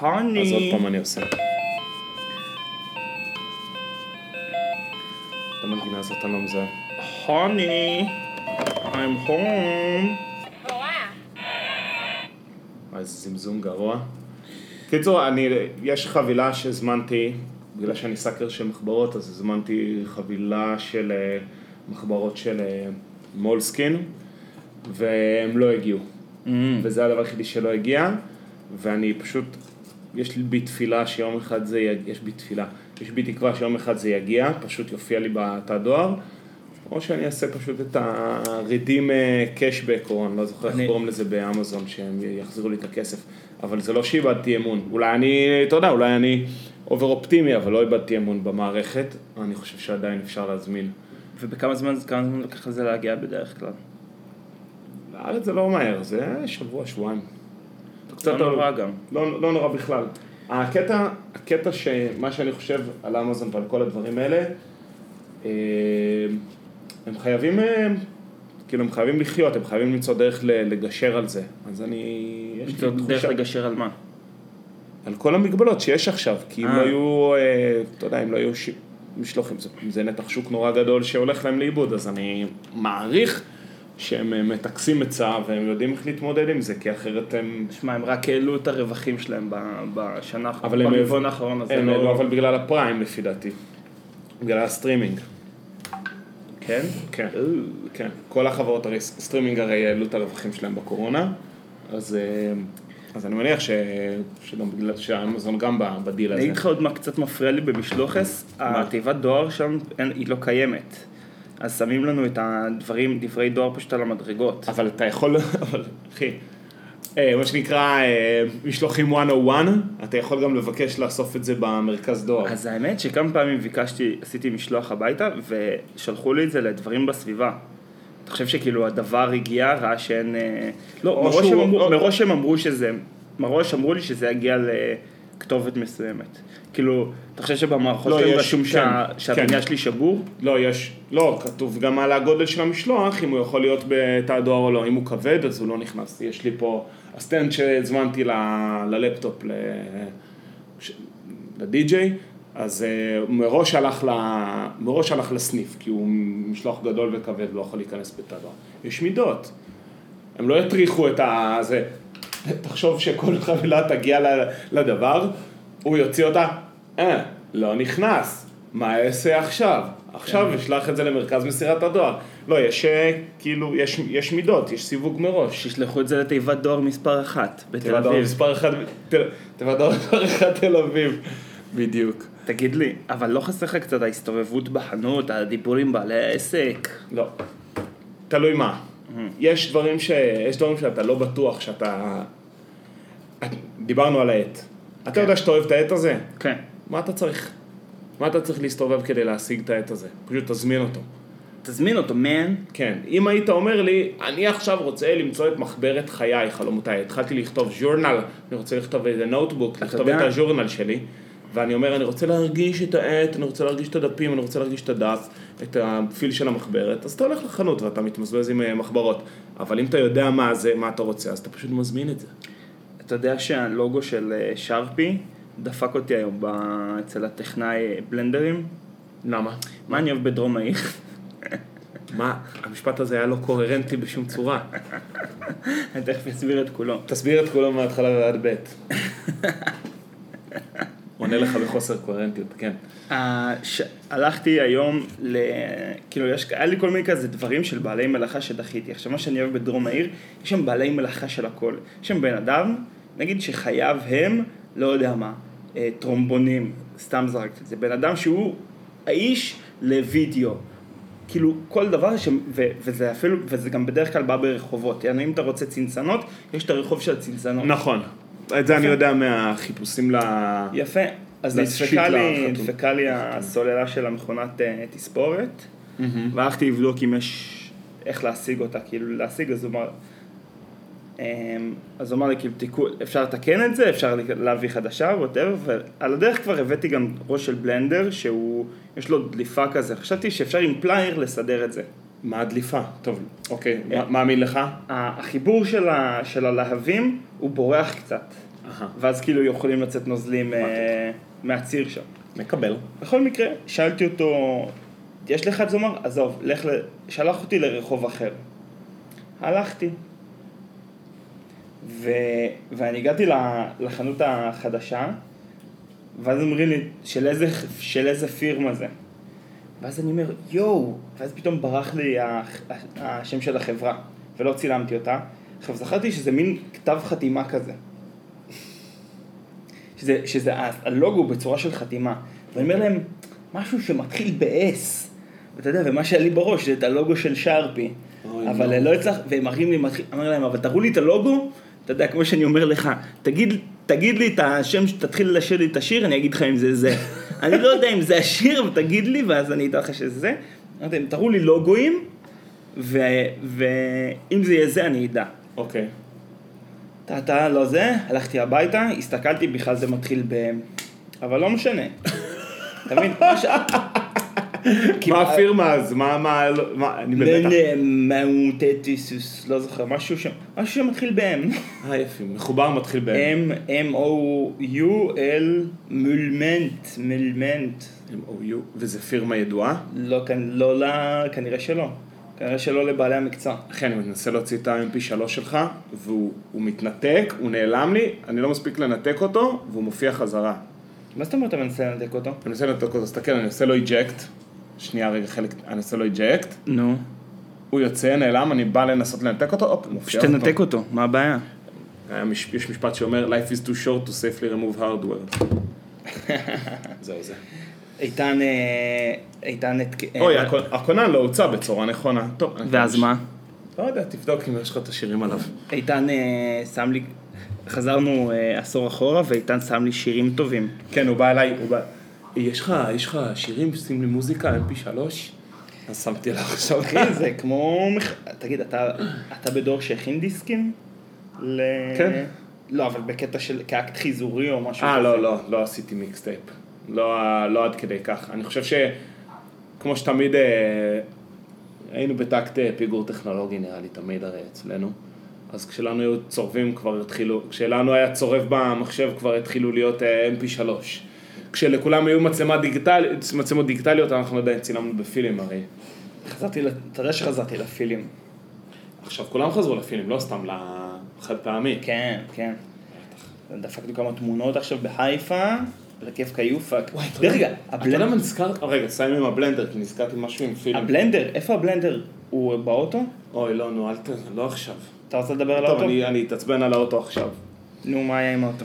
הוני. אז עוד פעם אני עושה. את המנגינה הזאת אני לא מזהה. הוני. I'm home. איזה זמזום גרוע. קיצור, אני, יש חבילה שהזמנתי, בגלל שאני סאקר של מחברות, אז הזמנתי חבילה של אה, מחברות של אה, מולסקין, והם לא הגיעו. Mm. וזה הדבר היחידי שלא הגיע, ואני פשוט, יש לי בי תפילה שיום אחד זה יגיע, יש בי תפילה, יש בי תקווה שיום אחד זה יגיע, פשוט יופיע לי בתא דואר, או שאני אעשה פשוט את ה-redeem cashback, או אני לא זוכר איך קוראים לזה באמזון, שהם יחזירו לי את הכסף, אבל זה לא שאיבדתי אמון, אולי אני, אתה יודע, אולי אני אובר אופטימי, אבל לא איבדתי אמון במערכת, אני חושב שעדיין אפשר להזמין. ובכמה זמן, כמה זמן לקח לזה להגיע בדרך כלל? לארץ זה לא מהר, זה שבוע, שבועיים. קצת לא נורא גם. לא, לא נורא בכלל. הקטע, הקטע שמה שאני חושב על אמזון ועל כל הדברים האלה, אה, הם חייבים, אה, כאילו הם חייבים לחיות, הם חייבים למצוא דרך לגשר על זה. אז אני, לי דרך לגשר על מה? על כל המגבלות שיש עכשיו, כי אם אה. לא היו, אתה יודע, אם לא היו. משלוחים, זה, זה נתח שוק נורא גדול שהולך להם לאיבוד, אז אני מעריך שהם אה, מטכסים עצה והם יודעים איך להתמודד עם זה, כי אחרת הם... שמע, הם רק העלו את הרווחים שלהם בשנה, הם ברבעון האחרון הזה. הם לא- העלו אבל בגלל ה Prime לפי דעתי. בגלל הסטרימינג. כן? כן, כן. כל החברות הרי סטרימינג הרי העלו את הרווחים שלהם בקורונה, אז, אה, אז אני מניח ש... שגם בגלל שהאמזון גם בדיל אני הזה. אגיד לך עוד מה קצת מפריע לי במשלוחס, התיבת דואר שם, היא לא קיימת. אז שמים לנו את הדברים, דברי דואר פשוט על המדרגות. אבל אתה יכול, אבל אחי, אה, מה שנקרא אה, משלוחים 101, אתה יכול גם לבקש לאסוף את זה במרכז דואר. אז האמת שכמה פעמים ביקשתי, עשיתי משלוח הביתה, ושלחו לי את זה לדברים בסביבה. אתה חושב שכאילו הדבר הגיע, ראה שאין... אה, לא, מראש, שהוא- הם אמרו, או- מראש הם אמרו שזה... מראש אמרו לי שזה יגיע לכתובת מסוימת. כאילו, אתה חושב שבמערכות לא, שלהם רשום שה- כן, שהבניין כן. שלי שבור? לא, יש, לא, כתוב גם על הגודל של המשלוח, אם הוא יכול להיות בתא הדואר או לא. אם הוא כבד, אז הוא לא נכנס. יש לי פה ה stand שהזמנתי ל- ללפטופ, ל- לדי-ג'יי, אז אה, מראש הלך, ל... מראש הלך לסניף, כי הוא משלוח גדול וכבד, לא יכול להיכנס בתא דואר. יש מידות. הם לא יטריחו את ה... זה. תחשוב שכל חבילה תגיע לדבר, הוא יוציא אותה, אה, לא נכנס, מה אעשה עכשיו? עכשיו אשלח את זה למרכז מסירת הדואר. לא, יש אה, כאילו, יש, יש מידות, יש סיווג מראש. שישלחו את זה לתיבת דואר מספר אחת, בתל תיבת דואר אביב. מספר אחד, תל- תיבת דואר מספר אחד תל אביב. בדיוק. תגיד לי, אבל לא חסר לך קצת ההסתובבות בחנות, הדיבור עם בעלי העסק? לא. תלוי מה. יש דברים, ש... יש דברים שאתה לא בטוח שאתה... דיברנו על העט. אתה יודע שאתה אוהב את העט הזה? כן. מה אתה צריך? מה אתה צריך להסתובב כדי להשיג את העט הזה? פשוט תזמין אותו. תזמין אותו, מן. כן, אם היית אומר לי, אני עכשיו רוצה למצוא את מחברת חיי, חלומותיי, התחלתי לכתוב ז'ורנל, אני רוצה לכתוב איזה נוטבוק, לכתוב יודע- את הז'ורנל שלי, ואני אומר, אני רוצה להרגיש את העט, אני רוצה להרגיש את הדפים, אני רוצה להרגיש את הדף, את הפיל של המחברת, אז אתה הולך לחנות ואתה מתמזבז עם אה, מחברות, אבל אם אתה יודע מה זה, מה אתה רוצה, אז אתה פשוט מזמין את זה. אתה יודע שהלוגו של אה, שרפי דפק אותי היום ב- אצל הטכנאי אה, בלנדרים? למה? מה אני אוהב בדרום העיר? מה? המשפט הזה היה לא קוהרנטי בשום צורה. אני תכף אסביר את כולו. תסביר את כולו מההתחלה ועד ב'. עונה לך בחוסר קוהרנטיות, כן. אה, ש- הלכתי היום ל... כאילו, יש... היה לי כל מיני כזה דברים של בעלי מלאכה שדחיתי. עכשיו, מה שאני אוהב בדרום העיר, יש שם בעלי מלאכה של הכל. יש שם בן אדם, נגיד שחייו הם, לא יודע מה, אה, טרומבונים, סתם זרקתי את זה. בן אדם שהוא האיש לוידאו. כאילו, כל דבר, ש... ו... וזה אפילו, וזה גם בדרך כלל בא ברחובות. יענו, אם אתה רוצה צנצנות, יש את הרחוב של הצנצנות. נכון. את זה אני יודע מהחיפושים ל... יפה. אז נדפקה לי. נדפקה לי הסוללה של המכונת אה, תספורת, והלכתי לבדוק אם יש, איך להשיג אותה, כאילו להשיג, אז הוא אמר, אמ, אז הוא אמר לי, כאילו, תיקו, אפשר לתקן את זה, אפשר להביא חדשה, whatever, ועל הדרך כבר הבאתי גם ראש של בלנדר, שהוא, יש לו דליפה כזה, חשבתי שאפשר עם פלייר לסדר את זה. מה הדליפה? טוב, אוקיי, מה- מאמין לך? החיבור של, ה, של הלהבים הוא בורח קצת. ואז כאילו יכולים לצאת נוזלים אה, מהציר שם. מקבל. בכל מקרה, שאלתי אותו, יש לך את זה? הוא אמר, עזוב, לך ל... שלח אותי לרחוב אחר. הלכתי. ו... ואני הגעתי לחנות החדשה, ואז אומרים לי, של איזה, של איזה פירמה זה? ואז אני אומר, יואו, ואז פתאום ברח לי השם של החברה, ולא צילמתי אותה. עכשיו, זכרתי שזה מין כתב חתימה כזה. שזה, שזה הלוגו בצורה של חתימה. ואני אומר להם, משהו שמתחיל ב-S. ואתה יודע, ומה שהיה לי בראש זה את הלוגו של שרפי. אבל. לא הצלח, והם מראים לי, מתחיל, אמר להם, אבל תראו לי את הלוגו, אתה יודע, כמו שאני אומר לך, תגיד, תגיד לי את השם, תתחיל לשיר לי את השיר, אני אגיד לך אם זה זה. אני לא יודע אם זה השיר, תגיד לי, ואז אני אדע לך שזה זה. אמרתי להם, תראו לי לוגוים, ו- ואם זה יהיה זה, אני אדע. אוקיי. אתה, אתה לא זה, הלכתי הביתה, הסתכלתי, בכלל זה מתחיל ב... אבל לא משנה. אתה מבין? מה הפירמה אז? מה, מה, אני במתח. מאונטטיסוס, לא זוכר, משהו שם, משהו שמתחיל ב-M. אה, יפי, מחובר מתחיל ב... M, M-O-U-L, מולמנט, מולמנט. M-O-U, וזה פירמה ידועה? לא, לא, כנראה שלא. כנראה שלא לבעלי המקצוע. אחי, אני מנסה להוציא את ה-MP3 שלך, והוא הוא מתנתק, הוא נעלם לי, אני לא מספיק לנתק אותו, והוא מופיע חזרה. מה זאת אומרת אתה מנסה לנתק אותו? אני מנסה לנתק אותו, תסתכל, אני עושה לו איג'קט. שנייה, רגע, חלק, אני עושה לו איג'קט. נו. הוא יוצא, נעלם, אני בא לנסות לנתק אותו, הופ, מופיע שתנתק אותו, מה הבעיה? מש- יש משפט שאומר, Life is too short to safely remove hardware. זהו זה. איתן, אה, איתן, אה, אוי, הכ- הכונן לא הוצא בצורה נכונה. טוב. ואז מה? לא יודע, תבדוק אם יש לך את השירים עליו. איתן אה, שם לי, חזרנו אה, עשור אחורה ואיתן שם לי שירים טובים. כן, הוא בא אליי, הוא בא... יש לך, יש לך שירים, שים לי מוזיקה, mp3? אז שמתי עליו עכשיו. אחי, זה כמו... תגיד, אתה אתה בדור שהכין דיסקים? ל... כן. לא, אבל בקטע של כאקט חיזורי או משהו אה, כזה. לא, לא, לא עשיתי מיקסטייפ. לא, לא עד כדי כך. אני חושב שכמו שתמיד אה, היינו בטקט אה, פיגור טכנולוגי נראה לי תמיד הרי אצלנו. אז כשלנו היו צורבים כבר התחילו, כשלנו היה צורב במחשב כבר התחילו להיות אה, mp3. כשלכולם היו מצלמה דיגיטל, מצלמות דיגיטליות אנחנו עדיין צילמנו בפילים הרי. חזרתי, אתה יודע שחזרתי לפילים. עכשיו כולם חזרו לפילים, לא סתם לחד פעמי. כן, כן. דפקתי כמה תמונות עכשיו בחיפה, לכיף כיופק. דרך יודע- אגב, אתה יודע הבלנדר, מה נזכר? רגע, סיים עם הבלנדר, כי נזכרתי משהו עם פילים. הבלנדר, איפה הבלנדר? הוא באוטו? אוי, לא, נו, אל ת... לא עכשיו. אתה רוצה לדבר על טוב, האוטו? אני אני אתעצבן על האוטו עכשיו. נו, מה היה עם האוטו?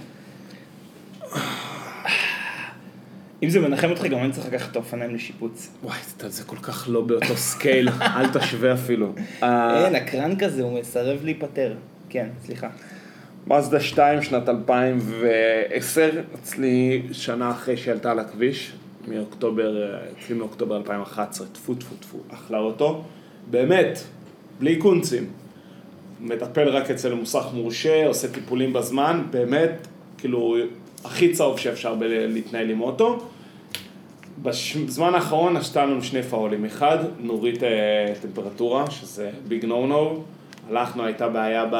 אם זה מנחם אותך, גם אני צריך לקחת את האופניים לשיפוץ. וואי, זה כל כך לא באותו scale, אל תשווה אפילו. אה, אין, הקרן כזה, הוא מסרב להיפטר. כן, סליחה. מזדה 2, שנת 2010, אצלי שנה אחרי שעלתה על הכביש, מאוקטובר, אה, אצלי מאוקטובר 2011, טפו טפו טפו, אחלה אוטו. באמת, בלי קונצים. מטפל רק אצל מוסך מורשה, עושה טיפולים בזמן, באמת, כאילו, הכי צהוב שאפשר להתנהל עם אוטו. בזמן האחרון עשתה לנו שני פאולים, אחד, נורית אה, טמפרטורה, שזה ביג נו נו, הלכנו, הייתה בעיה, ב...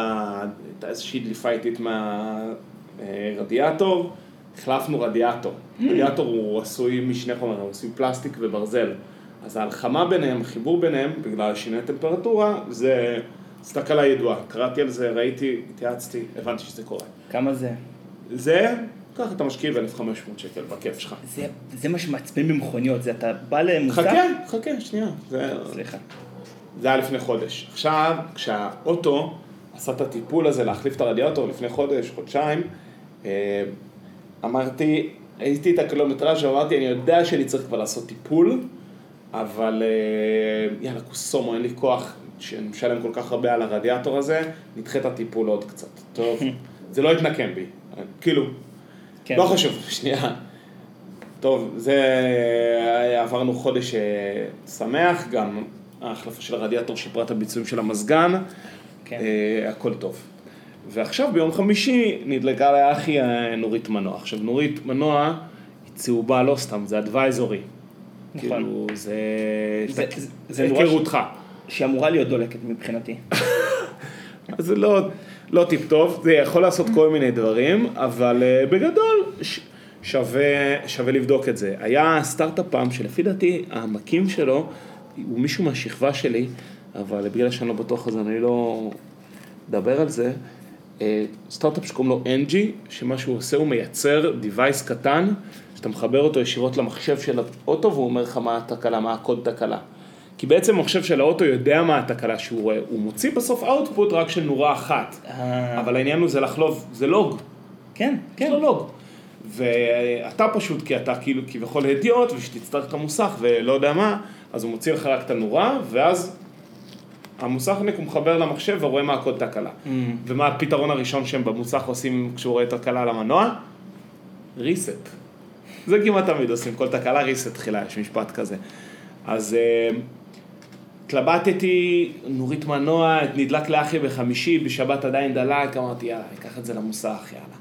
הייתה איזושהי דליפה איטית מהרדיאטור, החלפנו רדיאטור, רדיאטור הוא עשוי משני חומרים, הוא עשוי פלסטיק וברזל, אז ההלחמה ביניהם, החיבור ביניהם, בגלל שינוי טמפרטורה, זה, זו תקלה ידועה, קראתי על זה, ראיתי, התייעצתי, הבנתי שזה קורה. כמה זה? זה, קח את המשקיע ב-1500 שקל, בכיף שלך. זה, זה מה שמעצבן במכוניות, זה אתה בא למוסך... חכה, חכה, שנייה. זה, סליחה. זה היה לפני חודש. עכשיו, כשהאוטו עשה את הטיפול הזה להחליף את הרדיאטור לפני חודש, חודשיים, אה, אמרתי, הייתי את הקילומטראז' ואמרתי, אני יודע שאני צריך כבר לעשות טיפול, אבל אה, יאללה, קוסומו, אין לי כוח שאני משלם כל כך הרבה על הרדיאטור הזה, נדחה את הטיפול עוד קצת. טוב, זה לא התנקם בי, כאילו, כן. לא חשוב, שנייה. טוב, זה, אה, עברנו חודש אה, שמח, גם ההחלפה של הרדיאטור שיפרה את הביצועים של המזגן, כן. אה, הכל טוב. ועכשיו ביום חמישי נדלקה לאחי אה, נורית מנוע. עכשיו נורית מנוע היא צהובה לא סתם, זה אדוויזורי. נכון. כאילו, זה... זה- זה זה נורא ש- היכרותך. שאמורה להיות דולקת מבחינתי. אז זה לא... לא טיפ טוב, זה יכול לעשות כל מיני דברים, אבל אה, בגדול ש- שווה, שווה לבדוק את זה. היה סטארט-אפ פעם שלפי דעתי המקים שלו הוא מישהו מהשכבה שלי, אבל בגלל שאני לא בטוח אז אני לא אדבר על זה. אה, סטארט-אפ שקוראים לו NG, שמה שהוא עושה הוא מייצר device קטן, שאתה מחבר אותו ישירות למחשב של האוטו והוא אומר לך מה התקלה, מה הקוד תקלה. כי בעצם המחשב של האוטו יודע מה התקלה שהוא רואה, הוא מוציא בסוף אאוטפוט רק של נורה אחת. אה, אבל העניין הוא זה לחלוב, זה לוג, כן, כן. כן. זה לוג. ואתה פשוט, כי אתה כאילו כביכול הדיוט, ושתצטרך את המוסך ולא יודע מה, אז הוא מוציא לך רק את הנורה, ואז המוסכניק הוא מחבר למחשב ורואה מה הקוד תקלה. Mm. ומה הפתרון הראשון שהם במוסך עושים כשהוא רואה תקלה על המנוע? reset. זה כמעט תמיד עושים, כל תקלה reset תחילה, יש משפט כזה. אז אה, התלבטתי, נורית מנוע, נדלק לאחי בחמישי, בשבת עדיין דלק, אמרתי יאללה, אקח את זה למוסך, יאללה.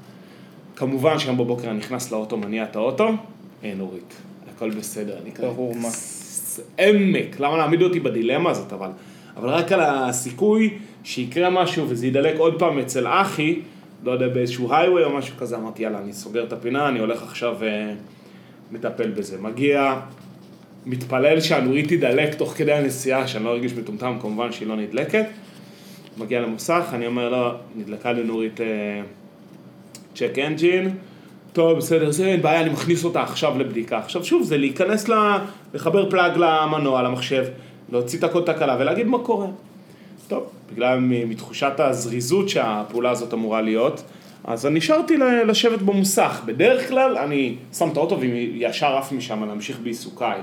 כמובן שהיום בבוקר אני נכנס לאוטו, מניע את האוטו, אין נורית, הכל בסדר, אני כזה... ברור, מה. עמק, למה להעמיד אותי בדילמה הזאת, אבל, אבל רק על הסיכוי שיקרה משהו וזה ידלק עוד פעם אצל אחי, לא יודע, באיזשהו הייווי או משהו כזה, אמרתי יאללה, אני סוגר את הפינה, אני הולך עכשיו אה, מטפל בזה. מגיע, מתפלל שהנורית תידלק תוך כדי הנסיעה, שאני לא ארגיש מטומטם, כמובן שהיא לא נדלקת. מגיע למוסך, אני אומר לו, נדלקה לי נורית check engine, טוב, בסדר, זה אין בעיה, אני מכניס אותה עכשיו לבדיקה. עכשיו שוב, זה להיכנס, ל... לחבר plug למנוע, למחשב, להוציא את הקוד תקלה ולהגיד מה קורה. טוב, בגלל מתחושת הזריזות שהפעולה הזאת אמורה להיות, אז אני נשארתי לשבת במוסך. בדרך כלל אני שם את האוטו וישר עף משם להמשיך בעיסוקיי.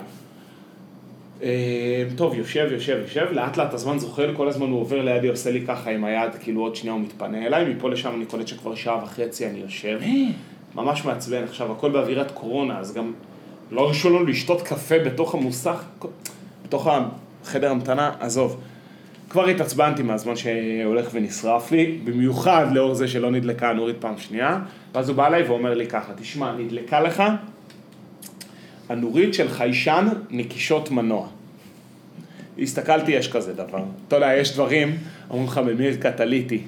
אה, טוב, יושב, יושב, יושב, לאט לאט הזמן זוחל, כל הזמן הוא עובר לידי, עושה לי ככה עם היד, כאילו עוד שנייה הוא מתפנה אליי, מפה לשם אני קולט שכבר שעה וחצי אני יושב. ממש מעצבן, עכשיו הכל באווירת קורונה, אז גם לא הרשו לנו לשתות קפה בתוך המוסך, בתוך החדר המתנה, עזוב. כבר התעצבנתי מהזמן שהולך ונשרף לי, במיוחד לאור זה שלא נדלקה הנורית פעם שנייה, ואז הוא בא אליי ואומר לי ככה, תשמע, נדלקה לך הנורית של חיישן נקישות מנוע. הסתכלתי, יש כזה דבר. אתה יודע, יש דברים, אומרים לך במיר קטליטי.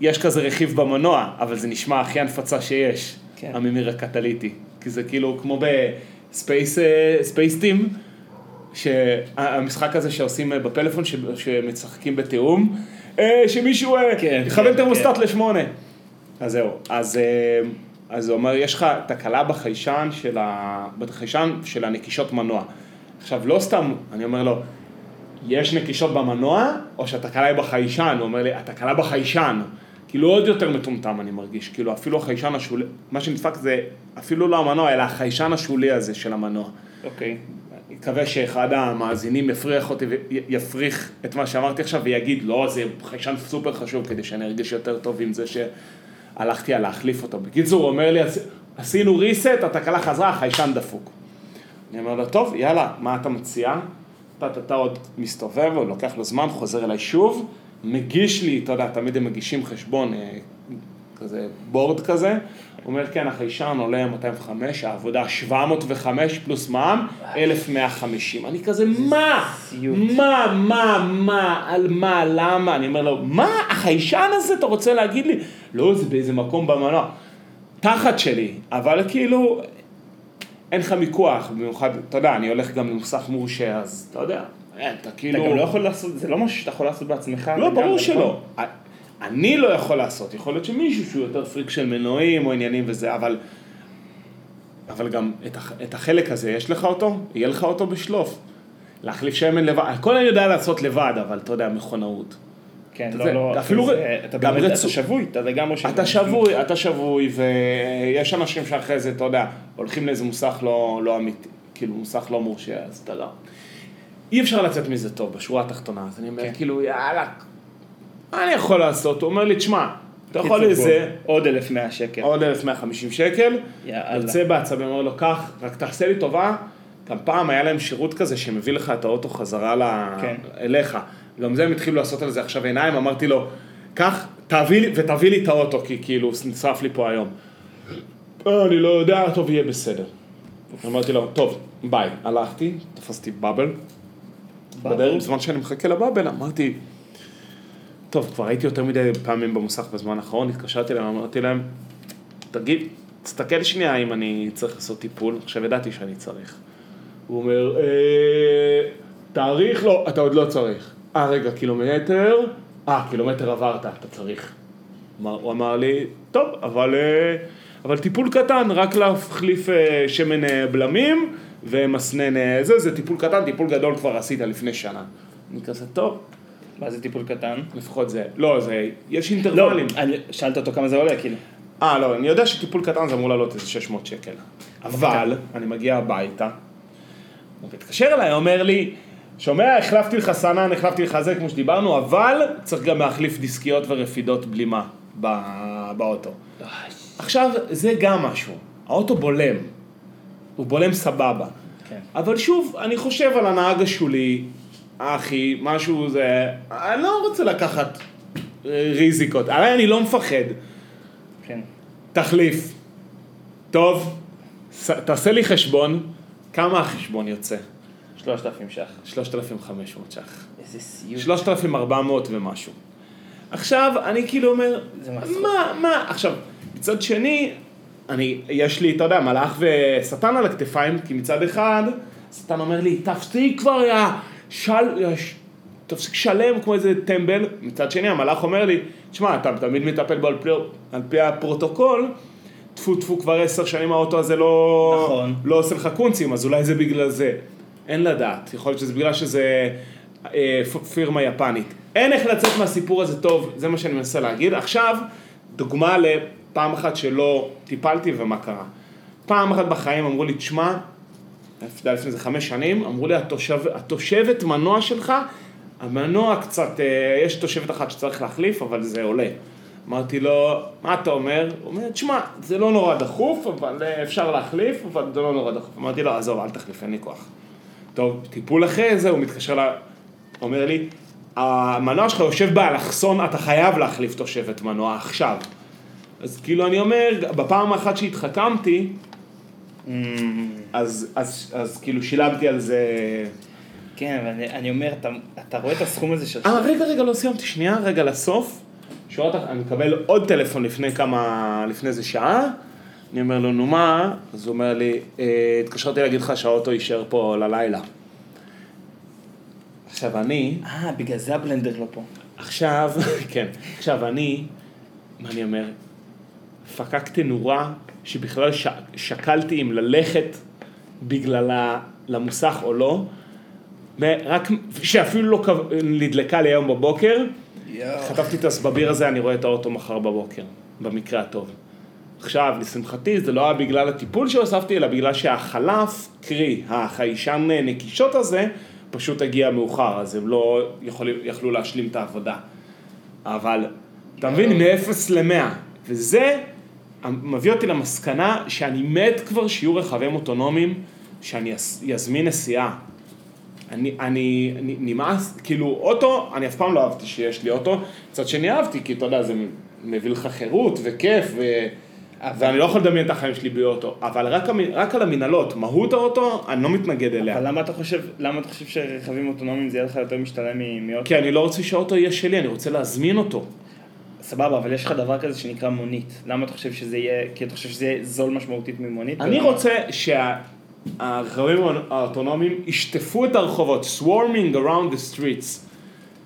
יש כזה רכיב במנוע, אבל זה נשמע הכי הנפצה שיש, כן. הממיר הקטליטי. כי זה כאילו כמו ב space Spaceteam, שהמשחק הזה שעושים אה, בפלאפון, ש- שמשחקים בתיאום, אה, שמישהו אה, כן, יכוון כן, תרמוסטט לשמונה. אז זהו, אז, אה, אז הוא אומר, יש לך תקלה בחיישן של, ה... בחיישן של הנקישות מנוע. עכשיו, לא סתם, אני אומר לו, יש נקישות במנוע, או שהתקלה היא בחיישן? הוא אומר לי, התקלה בחיישן. כאילו עוד יותר מטומטם אני מרגיש, כאילו אפילו החיישן השולי, מה שנדפק זה אפילו לא המנוע, אלא החיישן השולי הזה של המנוע. אוקיי. אני מקווה שאחד המאזינים יפריך אותי, ויפריך את מה שאמרתי עכשיו ויגיד, לא, זה חיישן סופר חשוב כדי שאני ארגיש יותר טוב עם זה שהלכתי על להחליף אותו. בקיצור, הוא אומר לי, "עש- עשינו reset, התקלה חזרה, החיישן דפוק. אני אומר לו, טוב, יאללה, מה אתה מציע? אתה עוד מסתובב, הוא לוקח לו זמן, חוזר אליי שוב, מגיש לי, אתה יודע, תמיד הם מגישים חשבון, אה, כזה בורד כזה, הוא אומר, כן, החיישן עולה 205, העבודה 705 פלוס מע"מ, 1150. אני כזה, מה? מה, מה, מה, על מה, למה? אני אומר לו, מה, החיישן הזה אתה רוצה להגיד לי? לא, זה באיזה מקום במנוע. תחת שלי, אבל כאילו, אין לך מיקוח, במיוחד, אתה יודע, אני הולך גם למוסך מורשה, אז אתה יודע, אתה אתה כאילו... גם לא יכול לעשות, זה לא משהו שאתה יכול לעשות בעצמך. לא, ברור נכון? שלא. אני לא יכול לעשות, יכול להיות שמישהו שהוא יותר פריק של מנועים או עניינים וזה, אבל... אבל גם את, הח, את החלק הזה, יש לך אותו? יהיה לך אותו בשלוף. להחליף שמן לבד, הכל אני יודע לעשות לבד, אבל אתה יודע, מכונאות. כן, אתה לא, יודע, לא, אפילו זה- אתה גם באמת, אתה רצו- שבוי, אתה לגמרי שבוי. אתה שבוי, אתה שבוי, ויש אנשים שאחרי זה, אתה יודע, הולכים לאיזה מוסך לא, לא אמיתי, כאילו מוסך לא מורשה, אז אתה לא. אי אפשר לצאת מזה טוב, בשורה התחתונה. אז אני אומר, כן. כאילו, יאללה, מה אני יכול לעשות? הוא אומר לי, תשמע, אתה יכול לזה, עוד 1,100 שקל. עוד 1,150 שקל, יאללה. יוצא בעצבים, אומר לו, קח, רק תעשה לי טובה. גם פעם היה להם שירות כזה שמביא לך את האוטו חזרה ל... כן. אליך. גם זה הם התחילו לעשות על זה עכשיו עיניים, אמרתי לו, קח, תביא לי, ותביא לי את האוטו, כי כאילו נשרף לי פה היום. "אה, אני לא יודע, טוב, יהיה בסדר. אמרתי לו, טוב, ביי. הלכתי, תפסתי באבל. בדרך, בזמן שאני מחכה לבאבל, אמרתי, טוב, כבר הייתי יותר מדי פעמים במוסך בזמן האחרון, התקשרתי אליהם, אמרתי להם, תגיד, תסתכל שנייה אם אני צריך לעשות טיפול, עכשיו ידעתי שאני צריך. הוא אומר, אה, תאריך לא, אתה עוד לא צריך. אה, רגע, קילומטר? אה, קילומטר עברת, אתה צריך. הוא אמר לי, טוב, אבל, אה, אבל טיפול קטן, רק להחליף אה, שמן אה, בלמים ומסנן זה, זה טיפול קטן, טיפול גדול כבר עשית לפני שנה. אני כזה, טוב, מה זה טיפול קטן? לפחות זה, לא, זה, יש לא, אינטרוולים. אני- שאלת אותו כמה זה עולה, כאילו. אה, לא, אני יודע שטיפול קטן זה אמור לעלות איזה 600 שקל. אבל, אני מגיע הביתה, הוא מתקשר אליי, אומר לי, שומע, החלפתי לך סנן, החלפתי לך זה, כמו שדיברנו, אבל צריך גם להחליף דיסקיות ורפידות בלימה ב- באוטו. עכשיו, זה גם משהו, האוטו בולם, הוא בולם סבבה. כן. אבל שוב, אני חושב על הנהג השולי, אחי, משהו זה, אני לא רוצה לקחת אה, ריזיקות, הרי אני לא מפחד. כן. תחליף. טוב, ס- תעשה לי חשבון, כמה החשבון יוצא? 3,000 ש"ח. 3,500 ש"ח. איזה סיוט. 3,400 ומשהו. עכשיו, אני כאילו אומר. מה, מה, עכשיו, מצד שני, אני, יש לי, אתה יודע, מלאך ושטן על הכתפיים, כי מצד אחד, שטן אומר לי, תפסיק כבר, יא, של, תפסיק שלם כמו איזה טמבל, מצד שני, המלאך אומר לי, תשמע, אתה תמיד מטפל בו על פי, על פי הפרוטוקול, טפו טפו כבר עשר שנים האוטו הזה לא, נכון. לא עושה לך קונצים, אז אולי זה בגלל זה. אין לדעת, יכול להיות שזה בגלל שזה אה, פירמה יפנית. אין איך לצאת מהסיפור הזה טוב, זה מה שאני מנסה להגיד. עכשיו, דוגמה לפעם אחת שלא טיפלתי ומה קרה. פעם אחת בחיים אמרו לי, תשמע, לפני לפני איזה חמש שנים, אמרו לי, התושב, התושבת מנוע שלך, המנוע קצת, אה, יש תושבת אחת שצריך להחליף, אבל זה עולה. אמרתי לו, מה אתה אומר? הוא אומר, תשמע, זה לא נורא דחוף, אבל אה, אפשר להחליף, אבל זה לא נורא דחוף. אמרתי לו, עזוב, אל תחליף, אין לי כוח. טוב, טיפול אחרי זה, הוא מתקשר ל... אומר לי, המנוע שלך יושב באלכסון, אתה חייב להחליף תושבת מנוע עכשיו. אז כאילו אני אומר, בפעם האחת שהתחכמתי, אז, אז, אז כאילו שילמתי על זה... כן, אבל אני- אני אומר, אתה- אתה רואה את הסכום הזה של... אה, רגע, רגע, לא סיימתי, שנייה, רגע לסוף. שורה תח- אני מקבל עוד טלפון לפני כמה, לפני איזה שעה. אני אומר לו, נו מה? אז הוא אומר לי, "אה, התקשרתי להגיד לך שהאוטו יישאר פה ללילה. עכשיו אני, אה, בגלל זה הבלנדר לא פה. עכשיו, כן, עכשיו אני, מה אני אומר? פקקתי נורה שבכלל ש... שקלתי אם ללכת בגללה למוסך או לא, רק שאפילו לא קו- נדלקה לי היום בבוקר, חטפתי את הסבביר הזה, אני רואה את האוטו מחר בבוקר, במקרה הטוב. עכשיו, לשמחתי, זה לא היה בגלל הטיפול שהוספתי, אלא בגלל שהחלף, קרי, החיישן נקישות הזה, פשוט הגיע מאוחר, אז הם לא יכולים, יכלו להשלים את העבודה. אבל, אתה מבין, מ-0 ל-100, וזה מביא אותי למסקנה שאני מת כבר שיהיו רכבים אוטונומיים, שאני יזמין נסיעה. אני, אני, אני נמאס, כאילו אוטו, אני אף פעם לא אהבתי שיש לי אוטו, מצד שני אהבתי, כי אתה יודע, זה מביא לך חירות וכיף, ו... ואני לא יכול לדמיין את החיים שלי בלי אוטו, אבל רק, רק על המנהלות, מהות האוטו, אני לא מתנגד אליה. אבל למה אתה חושב, למה אתה חושב שרכבים אוטונומיים זה יהיה לך יותר משתלם מאוטו? כי אני לא רוצה שהאוטו יהיה שלי, אני רוצה להזמין אותו. סבבה, אבל יש לך דבר כזה שנקרא מונית. למה אתה חושב שזה יהיה, כי אתה חושב שזה יהיה זול משמעותית ממונית? אני ולמה? רוצה שהרכבים האוטונומיים ישטפו את הרחובות, swarming around the streets.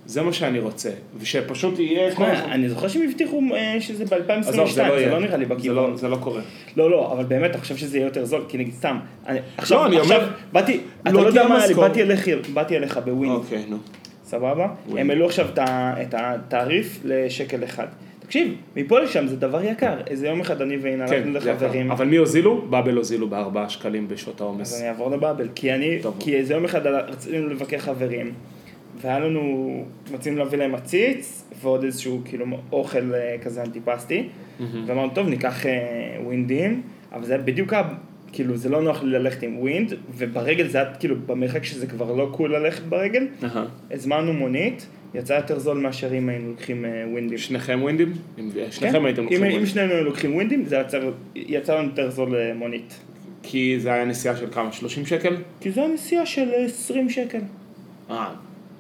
זה מה שאני רוצה, ושפשוט יהיה... אני זוכר שהם הבטיחו אה, שזה ב-2022, עזוב, זה לא. לא נראה לי זה בכיוון. לא- זה לא קורה. לא, לא, אבל באמת, אתה חושב שזה יהיה יותר זול? כי נגיד סתם, עכשיו, באתי, אתה לא לא יודע מה היה לי, משכורת. באתי אליך, באתי אליך בווינד, אוקיי, נו. סבבה? הם העלו עכשיו את התעריף לשקל אחד. תקשיב, מפה לשם זה דבר יקר. איזה יום אחד אני והנה כן, הלכנו. לחברים, אבל מי הוזילו? ב Bubble הוזילו בארבעה שקלים בשעות אז העומס. אני אעבור ל Bubble, כי אני, טוב. כי איזה יום אחד רצינו לבקר חברים, והיה לנו, רצינו להביא להם עציץ, ועוד איזשהו כאילו אוכל אה, כזה אנטיפסטי, ואמרנו, טוב, ניקח אה, Wind ים, אבל זה בדיוק, כאילו, זה לא נוח לי ללכת עם Wind, וברגל זה היה כאילו במרחק שזה כבר לא cool ללכת ברגל, אהה. הזמנו מונית, יצא יותר זול מאשר אם היינו לוקחים אה, ווינדים. שניכם ווינדים? אם- שניכם כן? הייתם אם- לוקחים אם ווינדים. שנינו היינו לוקחים ווינדים, זה יצא- לנו יותר זול אה, מונית. כי זה היה נסיעה של כמה? 30 שקל? כי זו הנסיעה של אה, 20 שקל. אה,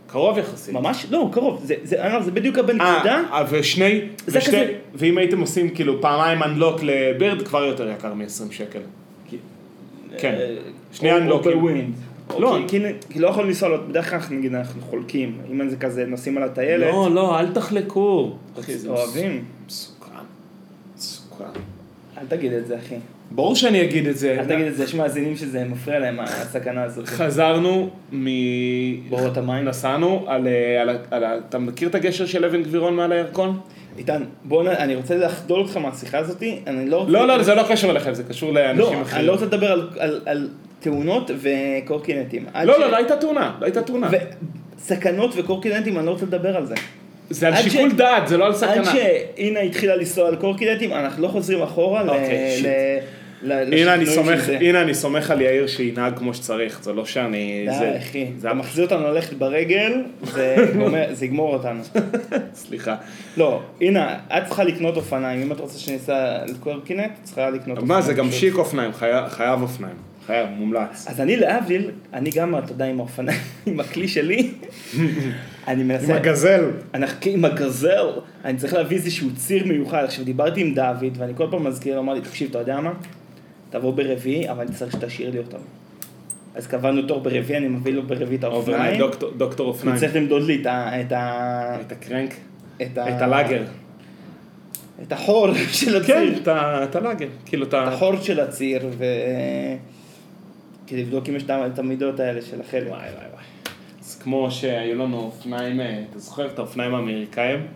קרוב יחסית. ממש, לא, קרוב, זה, זה, אני אומר, זה בדיוק הבנקודה. אה, ושני, זה ושני, כזה- ואם הייתם עושים כאילו פעמיים אנלוק לבירד, כבר יותר יקר מ-20 שקל. כן, שני אנלוקים. לא. לא. כי, לא יכולים לנסוע, בדרך כלל נגיד אנחנו חולקים, אם זה כזה נוסעים על הטיילת, לא, לא, אל תחלקו. זה אוהבים. מסוכן. מסוכן. אל תגיד את זה אחי. ברור שאני אגיד את זה. אל תגיד את זה, יש מאזינים שזה מפריע להם הסכנה הזאת. חזרנו מ... בורות המים. נסענו על, אה, על, על, אתה מכיר את הגשר של אבן גבירון מעל הירקון? איתן, בוא נ... אני רוצה לחדול אותך מהשיחה הזאתי, אני לא רוצה... לא, לא, זה לא קשור אליכם, זה קשור לאנשים לא, אחרים. אני לא רוצה לדבר על, על, על תאונות וקורקינטים. לא, ש- לא, לא הייתה תאונה, לא הייתה תאונה. סכנות וקורקינטים, אני לא רוצה לדבר על זה. זה על עד שיקול ש- דעת, זה לא על עד סכנה. שאינה התחילה לנסוע על קורקינטים, אנחנו לא חוזרים אחורה ל... אוקיי. ל... ל... הנה אני סומך. הנה אני סומך על יאיר שינהג כמו שצריך, זה לא שאני... די, זה- אחי, זה מחזיר אותנו ללכת ברגל, זה יגמור אותנו. סליחה. לא, הנה, את צריכה לקנות אופניים, אם את רוצה שניסע על קורקינט, את צריכה לקנות אופניים. מה, זה גם. שיק אופניים, חי- חייב אופניים. חייב, מומלץ. אז אני להבדיל, אני גם, אתה יודע, עם האופניים, עם הכלי שלי, אני עם מנסה... הגזל. אנחנו עם הגזל, אני צריך להביא איזשהו ציר מיוחד. עכשיו דיברתי עם דוד, ואני כל פעם מזכיר לו, אמרתי, תקשיב, אתה יודע מה? תבוא ברביעי, אבל אני צריך שתשאיר לי אותם. אז קבענו תור ברביעי, אני מביא לו ברביעי את אופניים, האופניים. דוקטור- דוקטור אני אופניים. צריך למדוד לי את ה... את ה... את הקרנק, את ה... את הלאגר. את החור של כן, הציר. את ה- את הלאגר. כאילו את את ה... החור של הציר, ו... כדי לבדוק אם יש את את המידות האלה של החלק. וואי וואי וואי. זה כמו שהיו לנו אופניים, אה, אתה זוכר את האופניים האמריקאים?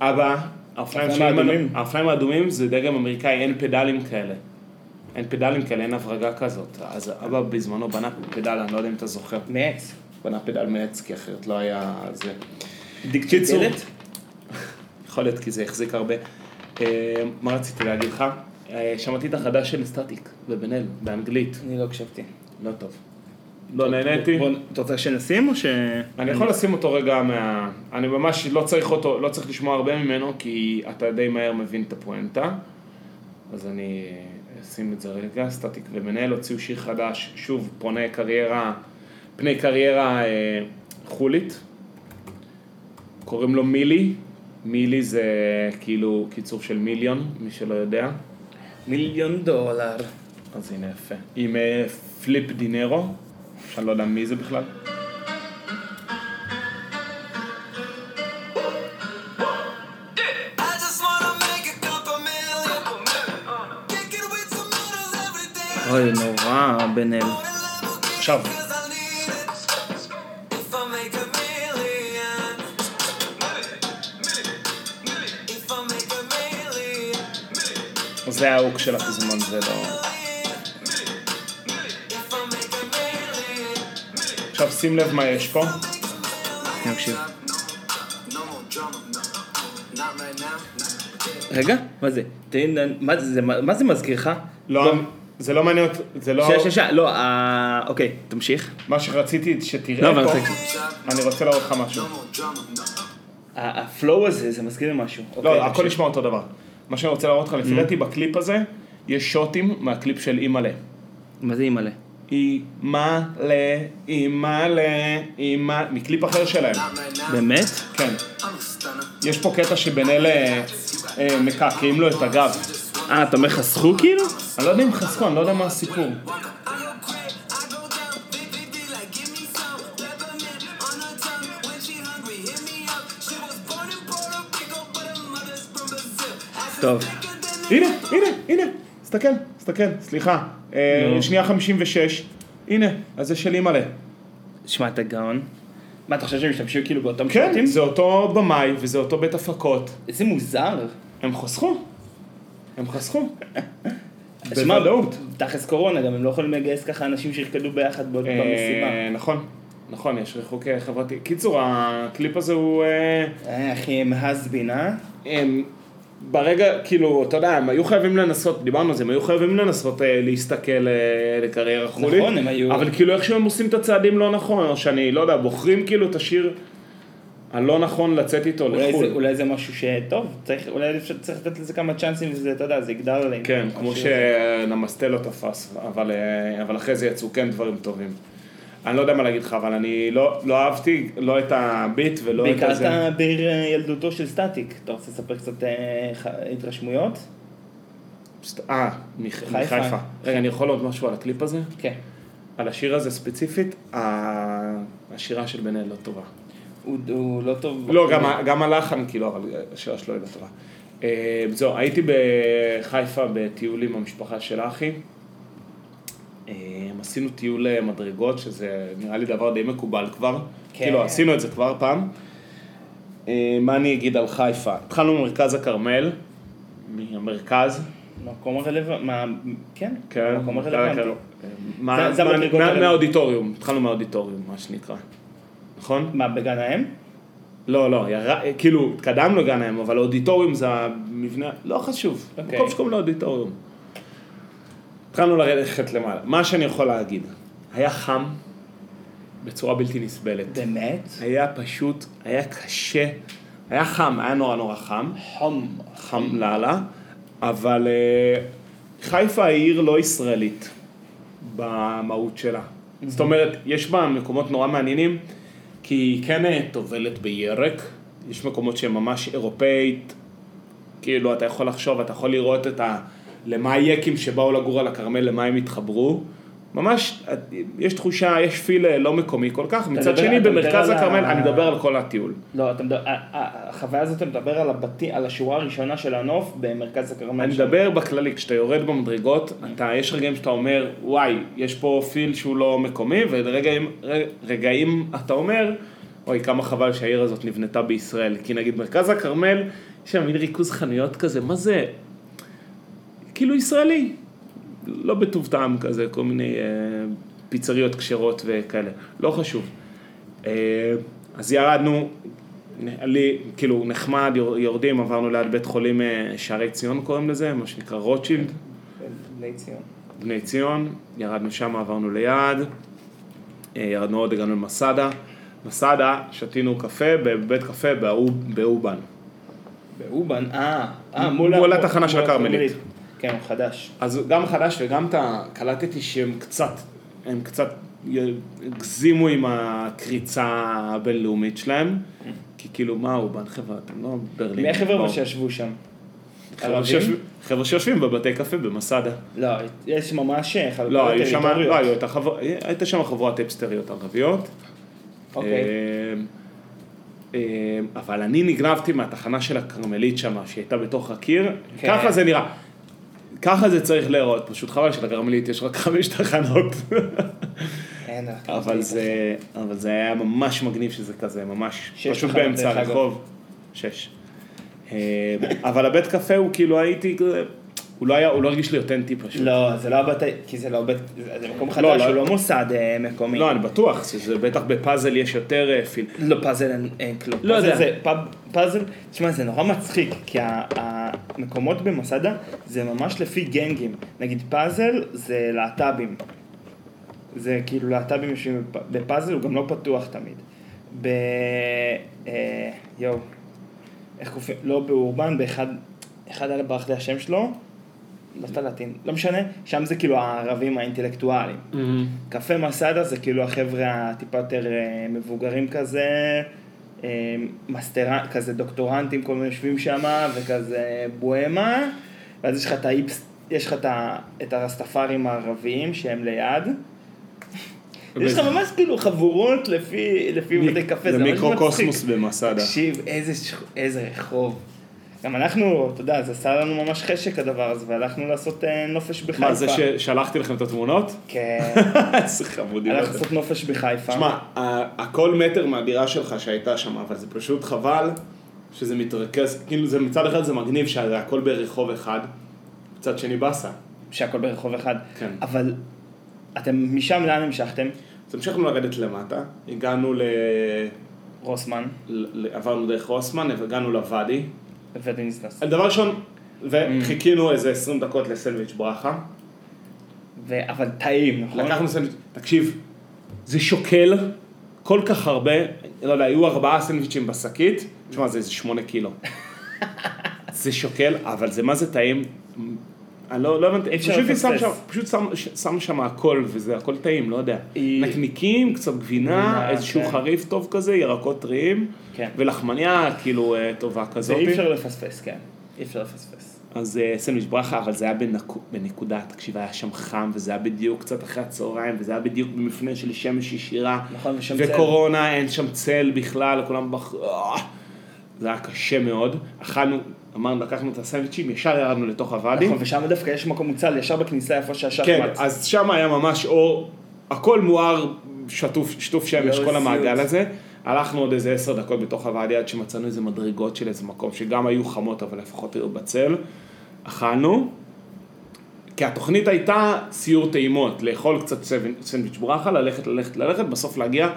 אבא, האופניים האדומים. זה דגם אמריקאי, אין פדלים כאלה. אין פדלים כאלה, אין הברגה כזאת. אז אבא בזמנו בנה פדל, אני לא יודע אם אתה זוכר. מעץ. בנה פדל מעץ, כי אחרת לא היה זה. דיקציצור. יכול להיות כי זה החזיק הרבה. אה, מה רציתי להגיד לך? אה, שמעתי את החדש של סטטיק בבן אל, באנגלית. אני לא הקשבתי. לא טוב. לא נהניתי. אתה רוצה שנשים או ש... אני יכול לשים אותו רגע מה... אני ממש לא צריך אותו, לא צריך לשמוע הרבה ממנו, כי אתה די מהר מבין את הפואנטה. אז אני אשים את זה רגע, סטטיק ומנהל הוציאו שיר חדש, שוב, פונה קריירה, פני קריירה אה, חולית. קוראים לו מילי, מילי זה כאילו קיצור של מיליון, מי שלא יודע. מיליון דולר. אז הנה יפה. עם אה, פליפ דינרו, שאני לא יודע מי זה בכלל. I just wanna make a couple million. Kick it with some models every day. אוי, נורא, בן אל. עכשיו, Cause I need it. If I make a million. If I make a million. זה ההוק של הפזמון, זה לא... עכשיו שים לב מה יש פה. אני now. רגע, מה זה? מה זה, מה זה מזכיר לך? לא, זה לא מעניין, אותי, זה לא... שנייה, שנייה, לא, אה, אוקיי, תמשיך. מה שרציתי שתראה לא, פה, אני רוצה להראות לך משהו. ה flow הזה, זה מזכיר לי משהו. אוקיי, לא, הכל תמשיך. נשמע אותו דבר. מה שאני רוצה להראות לך, לפי דעתי בקליפ הזה, יש שוטים מהקליפ של אימא'לה. מה זה אימא'לה? אימא'לה, אימא'לה, אימא... מקליפ אחר שלהם. באמת? כן. יש פה קטע שבן אל אה, מקעקעים לו את הגב. אה, אתה אומר חסכו כאילו? אני לא יודע אם חסכו, אני לא יודע מה הסיפור. טוב. הנה, הנה, הנה, תסתכל, תסתכל, סליחה. אה. שנייה 56, הנה, אז זה של אימא'לה. שמע, אתה גאון. מה, אתה חושב שהם משתמשים כאילו באותם כן, שוטים? זה אותו במאי וזה אותו בית הפקות. איזה מוזר. הם חסכו. הם חסכו. בוודאות. תכלס קורונה, גם הם לא יכולים לגייס ככה אנשים שירקדו ביחד במסיבה. אה, נכון, נכון, יש ריחוק אה, חברתי. קיצור, הקליפ הזה הוא... אחי, הם הסבין, אה? ברגע, כאילו, אתה יודע, הם היו חייבים לנסות, דיברנו על זה, הם היו חייבים לנסות אה, להסתכל אה, לקריירה חולית. נכון, הם היו- אבל כאילו איכשהו הם עושים את הצעדים לא נכון, או שאני, לא יודע, בוחרים כאילו את השיר הלא נכון לצאת איתו אולי לחו"ל. זה, אולי זה משהו שטוב, צריך, אולי אפשר, צריך לתת לזה כמה צ'אנסים וזה, אתה יודע, זה יגדל עליהם. כן, כמו. שנמסטה לא תפס, אבל, אה, אבל אחרי זה יצאו כן דברים טובים. אני לא יודע מה להגיד לך, אבל אני לא, לא אהבתי לא את הביט ולא את בעיקר הזה. אתה בעיר אה, ילדותו של סטטיק. אתה רוצה לספר קצת אה, ח- התרשמויות? אה, מח- חיפה. מחיפה. רגע, אני יכול עוד משהו על הקליפ הזה? כן. על השיר הזה ספציפית, ה- השירה של בן אל לא טובה. הוא הוא לא טוב. לא, גם, גם הלחן, כאילו, אבל השירה שלו היא לא טובה. אה, זהו, הייתי בחיפה בטיול עם המשפחה של אחי. אה, עשינו טיול אה, מדרגות, שזה נראה לי דבר די מקובל כבר. כן. כאילו, עשינו את זה כבר פעם. אה, מה אני אגיד על חיפה? התחלנו ממרכז הכרמל, מהמרכז. מקום הרלוונטי. מה... כן. כן, מקום האלה. מהאודיטוריום, התחלנו מהאודיטוריום, מה שנקרא. נכון? מה, בגן האם? לא, לא, יר... כאילו, התקדמנו לגן הים, אבל האודיטוריום זה המבנה, לא חשוב, אוקיי. מקום שקוראים לו אודיטוריום. התחלנו ללכת למעלה. מה שאני יכול להגיד, היה חם בצורה בלתי נסבלת. באמת? היה פשוט, היה קשה, היה חם, היה נורא נורא חם, חום. חם לאללה, אבל אה, חיפה היא עיר לא ישראלית במהות שלה. זאת אומרת, יש בה מקומות נורא מעניינים, כי היא כן אה, טובלת בירק, יש מקומות שהם ממש אירופאית, כאילו אתה יכול לחשוב, אתה יכול לראות את ה... למה היקים שבאו לגור על הכרמל, למה הם התחברו. ממש, יש תחושה, יש פיל אה, לא מקומי כל כך, מצד מדבר- שני במרכז על ה- הכרמל, אני מדבר על כל הטיול. לא, אתה מדבר, החוויה הזאת, אתה מדבר על הבתי, על השורה הראשונה של הנוף במרכז הכרמל. אני. מדבר בכללי, כשאתה יורד במדרגות, אתה, יש רגעים שאתה אומר, וואי, יש פה פיל שהוא לא מקומי, ורגעים ר- רגעים אתה אומר, אוי, כמה חבל שהעיר הזאת נבנתה בישראל. כי נגיד מרכז הכרמל, יש שם מין ריכוז חנויות כזה, מה זה? כאילו ישראלי. לא בטוב טעם כזה, כל מיני אה, פיצריות כשרות וכאלה. לא חשוב. אה, אז ירדנו, לי, כאילו נחמד, יור- יורדים, עברנו ליד בית חולים אה, שערי ציון קוראים לזה, מה שנקרא רוטשילד, בני ציון. בני ציון, ירדנו שם, עברנו ליד, אה, ירדנו עוד, הגענו למסעדה, מסעדה, שתינו קפה בבית קפה באוב- באובן. באובן, אה, אה, מול מול התחנה של הכרמלית. כן, הוא חדש. אז גם חדש וגם אתה, קלטתי שהם קצת, הם קצת הגזימו עם הקריצה הבינלאומית שלהם, כי כאילו, מה אובן חבר'ה, אתם לא ברלין. מי החבר'ה בואו. שישבו שם? חבר'ה? שיושבים- בבתי קפה במסעדה. לא, יש ממש חלוקות לא, טריטוריות. לא, הייתה שם חבורת היפסטריות ערביות. אוקיי. אמ, אמ, אבל אני נגנבתי מהתחנה של הכרמלית שם, שהיא הייתה בתוך הקיר, כן. ככה זה נראה. ככה זה צריך להיראות, פשוט חבל שלכרמלית יש רק חמש תחנות. אבל זה, אבל זה היה ממש מגניב שזה כזה, ממש פשוט באמצע. הרחוב. שש. אמ, אבל הבית קפה הוא כאילו הייתי, הוא לא היה, הוא לא הרגיש לי אותנטי פשוט. לא, זה לא הבתי, כי זה לא בית, זה מקום חדש, לא, לא. הוא לא מוסד אה, מקומי. לא, אני בטוח, שזה בטח בפאזל יש יותר אה, פיל. לא, פאזל אין, אין כלום. לא פאזל יודע. זה, פאב, פאזל, תשמע, זה נורא מצחיק, כי המקומות במסעדה זה ממש לפי גנגים. נגיד פאזל זה להט"בים. זה כאילו להט"בים יושבים בפ- בפאזל, הוא גם לא פתוח תמיד. ב... אה, יואו, איך קוראים? לא באורבן, באחד, אחד היה ברח לי השם שלו, לא סלטין, לא משנה, שם זה כאילו הערבים האינטלקטואלים. קפה מסעדה זה כאילו החבר'ה הטיפה יותר אה, מבוגרים כזה, אה, מסטרנט, כזה דוקטורנטים, כל מיני יושבים שם, וכזה בוהמה, ואז יש לך את האיפס, יש לך את, את הרסטפארים הערביים שהם ליד. יש לך ממש כאילו חבורות לפי, לפי בתי קפה, זה ממש מצחיק. מיקרוקוסמוס במסעדה. תקשיב, איזה, שכ- איזה רחוב. גם אנחנו, אתה יודע, זה עשה לנו ממש חשק הדבר הזה, והלכנו לעשות אה, נופש בחיפה. מה, זה ששלחתי לכם את התמונות? כן, איזה חמודים. הלכנו. לעשות נופש בחיפה. שמע, הכל מטר מהדירה שלך שהייתה שם, אבל זה פשוט חבל שזה מתרכז, כאילו זה מצד אחד זה מגניב שזה הכל ברחוב אחד, מצד שני באסה. שהכל ברחוב אחד. כן. אבל אתם משם לאן המשכתם? אז המשכנו לרדת למטה, הגענו ל... רוסמן ל- עברנו דרך רוסמן, הגענו לוואדי. ודינסנס. דבר ראשון, וחיכינו איזה 20 דקות לסנדוויץ' ברכה. ו- אבל טעים, נכון? לקחנו סנדוויץ', תקשיב, זה שוקל כל כך הרבה, לא יודע, היו ארבעה סנדוויצ'ים בשקית, תשמע, זה איזה שמונה קילו. זה שוקל, אבל זה מה זה טעים. אני לא, לא הבנתי, פשוט, שם. שם, פשוט שם, שם שם הכל, וזה הכל טעים, לא יודע. היא- נקניקים, קצת גבינה, איזשהו כן. חריף טוב כזה, ירקות טריים, כן. ולחמניה כאילו אה, טובה זה כזאת. אי אפשר לפספס, כן. אי אפשר לפספס. אז אה, סנדוויץ' ברכה, אבל זה היה בנקו, בנקודה, תקשיב, היה שם חם, וזה היה בדיוק קצת אחרי הצהריים, וזה היה בדיוק במפנה של שמש ישירה. נכון, ושם צל. וקורונה, אין שם צל בכלל, כולם בח... אה, זה היה קשה מאוד. אכלנו, אמרנו, לקחנו את הסנדוויצ'ים, ישר ירדנו לתוך הוואדי. נכון, ושם דווקא יש מקום מוצל ישר בכניסה איפה שהשחמט. כן, אז שם היה ממש אור, הכל מואר, שטוף, שטוף שמש, לא כל המעגל סיוט. הזה. הלכנו עוד איזה עשר דקות בתוך הוואדי עד שמצאנו איזה מדרגות של איזה מקום שגם היו חמות אבל לפחות היו בצל. אכלנו. כי התוכנית הייתה סיור טעימות, לאכול קצת סנדוויץ' ברכה, ללכת, ללכת, ללכת, בסוף להגיע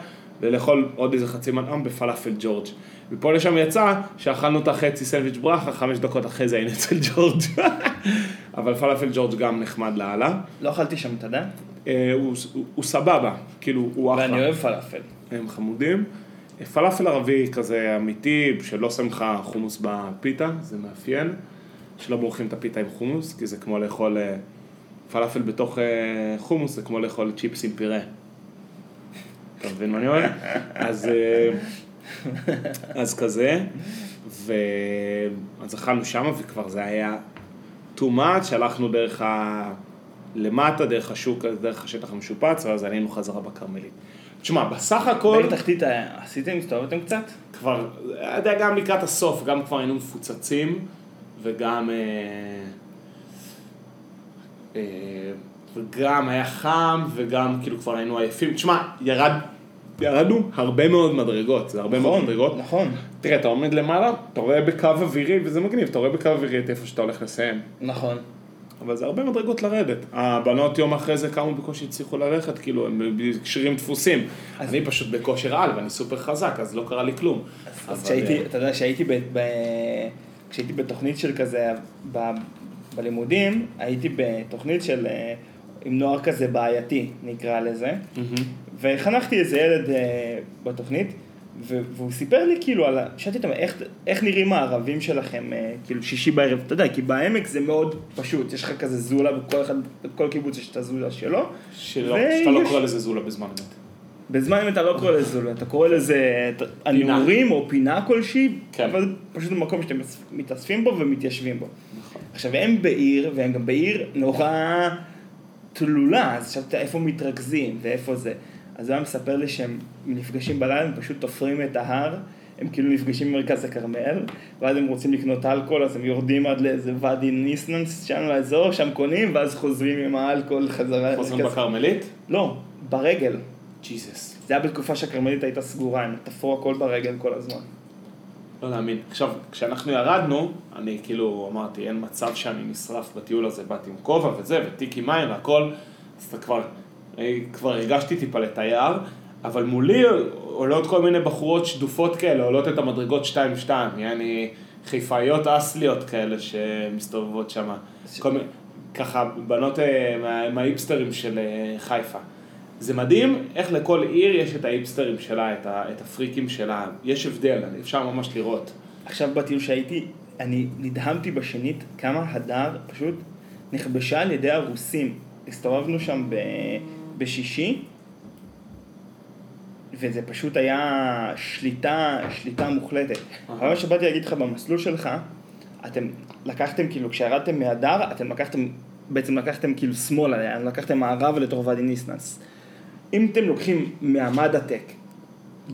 ולאכול עוד איזה חצי מנה בפלאפל ג'ורג'. מפה לשם יצא שאכלנו את החצי סנדוויץ' ברכה, חמש דקות אחרי זה היינו אצל ג'ורג'. אבל פלאפל ג'ורג' גם נחמד לאללה. לא אכלתי שם, אתה יודע? אה, הוא, הוא, סבבה, כאילו הוא אחלה. ואני אוהב פלאפל. הם חמודים. אה, פלאפל ערבי כזה אמיתי, שלא שם לך חומוס בפיתה, זה מאפיין. שלא מורחים את הפיתה עם חומוס, כי זה כמו לאכול אה, פלאפל בתוך חומוס, זה כמו לאכול צ'יפס עם פירה. אתה מבין מה אני אומר? אז, אז כזה, ו... אז אכלנו שם וכבר זה היה too much, הלכנו דרך ה... למטה, דרך השוק, דרך השטח המשופץ, ואז עלינו חזרה בכרמלית. תשמע, בסך הכל, בעיר תחתית אה, עשיתם, הסתובבתם קצת? כבר, אתה יודע, גם לקראת הסוף, גם כבר היינו מפוצצים, וגם, אה, אה, וגם היה חם, וגם כאילו כבר היינו עייפים. תשמע, ירד, ירדנו הרבה מאוד מדרגות, זה הרבה מאוד מדרגות. נכון, תראה, אתה עומד למעלה, אתה רואה בקו אווירי, וזה מגניב, אתה רואה בקו אווירי את איפה שאתה הולך לסיים. נכון. אבל זה הרבה מדרגות לרדת. הבנות יום אחרי זה קמו בקושי הצליחו ללכת, כאילו, הם בקשרים דפוסים. אני פשוט בכושר על ואני סופר חזק, אז לא קרה לי כלום. אז אבל, כשהייתי, אה, אתה יודע, כשהייתי ב... ב... כשהייתי בתוכנית של כזה, ב... בלימודים, הייתי בתוכנית של אה, עם נוער כזה בעייתי, נקרא לזה, מהמם. וחנכתי איזה ילד אה, בתוכנית, ו- והוא סיפר לי כאילו על ה... שאלתי אותו, איך, איך נראים הערבים שלכם, אה, כאילו שישי בערב, אתה יודע, כי בעמק זה מאוד פשוט, יש לך כזה זולה, בכל אחד, בכל קיבוץ יש את הזולה שלו. שלא, ויש- שאתה לא קורא לזה זולה בזמן אמת. בזמן אמת אתה לא קורא לזה זולה, אתה קורא לזה הנעורים או פינה כלשהי, כן. אבל פשוט מקום שאתם מתאספים בו ומתיישבים בו. עכשיו הם בעיר, והם גם בעיר נורא תלולה, אז שאלת איפה מתרכזים ואיפה זה. אז הוא היה מספר לי שהם נפגשים בלילה, הם פשוט תופרים את ההר, הם כאילו נפגשים במרכז הכרמל, ואז הם רוצים לקנות אלכוהול, אז הם יורדים עד לאיזה ואדי ניסננס שם לאזור, שם קונים, ואז חוזרים עם האלכוהול חזרה חוזרים. בכרמלית? לא, ברגל. ג'יזוס. זה היה בתקופה שהכרמלית הייתה סגורה, הם תפרו הכל ברגל כל הזמן. לא להאמין. עכשיו, כשאנחנו ירדנו, אני כאילו אמרתי, אין מצב שאני נשרף בטיול הזה, באתי עם כובע וזה, ותיק עם מים והכל, אז אתה כבר, כבר הרגשתי טיפה לתייר, אבל מולי עולות כל מיני בחורות שדופות כאלה, עולות את המדרגות 2-2, יעני חיפאיות אסליות כאלה שמסתובבות שם. כל מיני, ככה, בנות אה, מה- מהאיפסטרים של אה, חיפה. זה מדהים איך לכל עיר יש את האיפסטרים שלה, את, ה, את הפריקים שלה, יש הבדל, אפשר ממש לראות. עכשיו בטיול שהייתי, אני נדהמתי בשנית כמה הדר פשוט נכבשה על ידי הרוסים. הסתובבנו שם ב... בשישי, וזה פשוט היה שליטה, שליטה מוחלטת. אבל מה שבאתי להגיד לך במסלול שלך, אתם לקחתם כאילו, כשירדתם מהדר, אתם לקחתם, בעצם לקחתם כאילו שמאלה, לקחתם מערבה לתוך ואדי ניסנס. אם אתם לוקחים מהמדעטק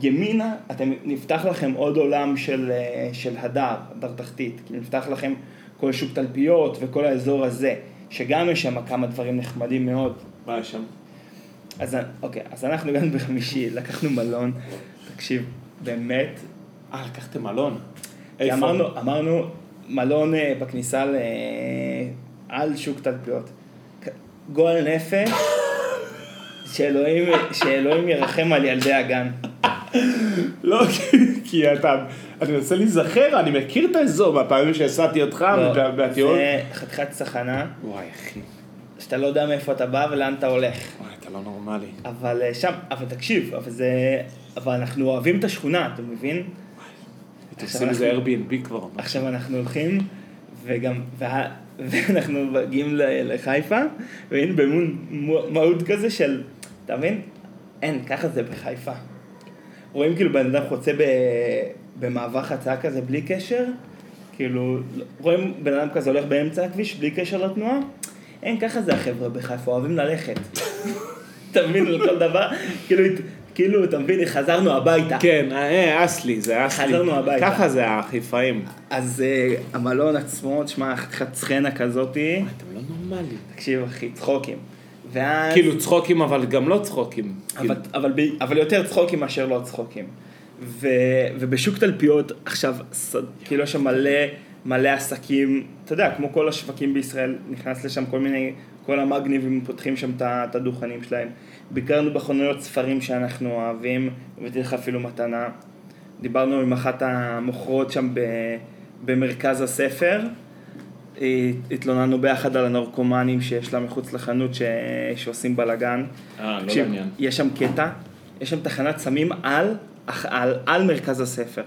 ימינה, אתם, נפתח לכם עוד עולם של, אה, של הדר, הדר תחתית. כאילו נפתח לכם כל שוק תלפיות וכל האזור הזה, שגם יש שם כמה דברים נחמדים מאוד. מה יש שם? אז אוקיי, אז אנחנו גם בחמישי, לקחנו מלון, תקשיב, באמת, אה, לקחתם מלון. איפה? אמרנו, אמרנו מלון אה, בכניסה ל... על שוק תלפיות. גועל נפש, שאלוהים, שאלוהים ירחם על ילדי הגן. לא, כי- אתה, אני מנסה להיזכר, אני מכיר את האזור מהפעמים שהסעתי אותך לא, בה- בטיול. זה חתיכת צחנה, וואי, אחי. שאתה לא יודע מאיפה אתה בא ולאן אתה הולך. אתה לא נורמלי. אבל אה, שם, אבל תקשיב, אבל זה... אבל אנחנו אוהבים את השכונה, אתה מבין? אתה עושה לזה Airbnb כבר. עכשיו אנחנו הולכים, וגם, וה, ואנחנו מגיעים לחיפה, והנה במון מהות כזה של, אתה מבין? אין, ככה זה בחיפה. רואים כאילו בן אדם חוצה ב, במעבר חציה כזה בלי קשר, כאילו, רואים בן אדם כזה הולך באמצע הכביש בלי קשר לתנועה, אין, ככה זה החבר'ה בחיפה, אוהבים ללכת. אתה מבין, על כל דבר, כאילו, כאילו, אתה מבין, חזרנו הביתה. כן, אה, אסלי, זה אסלי. חזרנו הביתה. ככה זה החיפאים. אז אה, המלון עצמו, תשמע, חתיכת סצנה כזאתי, אתם לא נורמלים. תקשיב אחי, צחוקים. ואז... כאילו צחוקים, אבל גם לא צחוקים. אבל, אבל, ב- אבל יותר צחוקים מאשר לא צחוקים. ו, ובשוק תלפיות, עכשיו, ס- כאילו יש שם מלא, מלא עסקים, אתה יודע, כמו כל השווקים בישראל, נכנס לשם כל מיני, כל המגניבים פותחים שם את הדוכנים שלהם. ביקרנו בחנויות ספרים שאנחנו אוהבים, הבאתי לך אפילו מתנה. דיברנו עם אחת המוכרות שם ב, במרכז הספר. התלוננו ביחד על הנרקומנים שיש לה מחוץ לחנות ש... שעושים בלאגן. אה, לא לעניין. יש שם קטע, יש שם תחנת סמים על, על, על מרכז הספר.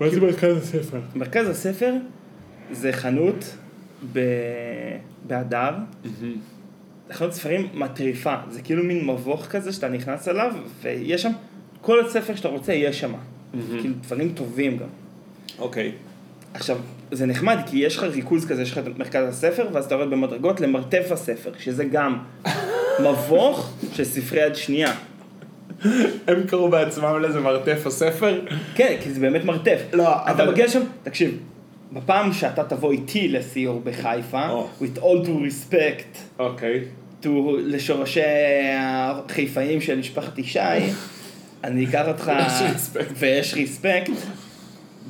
מה זה מרכז הספר? מרכז הספר זה חנות ב... בהדר, זה חנות ספרים מטריפה, זה כאילו מין מבוך כזה שאתה נכנס אליו, ויש שם, כל הספר שאתה רוצה יש שם. כאילו דברים טובים גם. אוקיי. עכשיו, זה נחמד, כי יש לך ריכוז כזה, יש לך את מרכז הספר, ואז אתה יורד במדרגות למרתף הספר, שזה גם מבוך של ספרי יד שנייה. הם קראו בעצמם לזה מרתף הספר? כן, כי זה באמת מרתף. לא, אתה אבל- מגיע לשם, תקשיב, בפעם שאתה תבוא איתי לסיור בחיפה, או. with all due respect אוקיי. to, לשורשי החיפאים של משפחת ישי, אני אקח אותך. ויש ריספקט,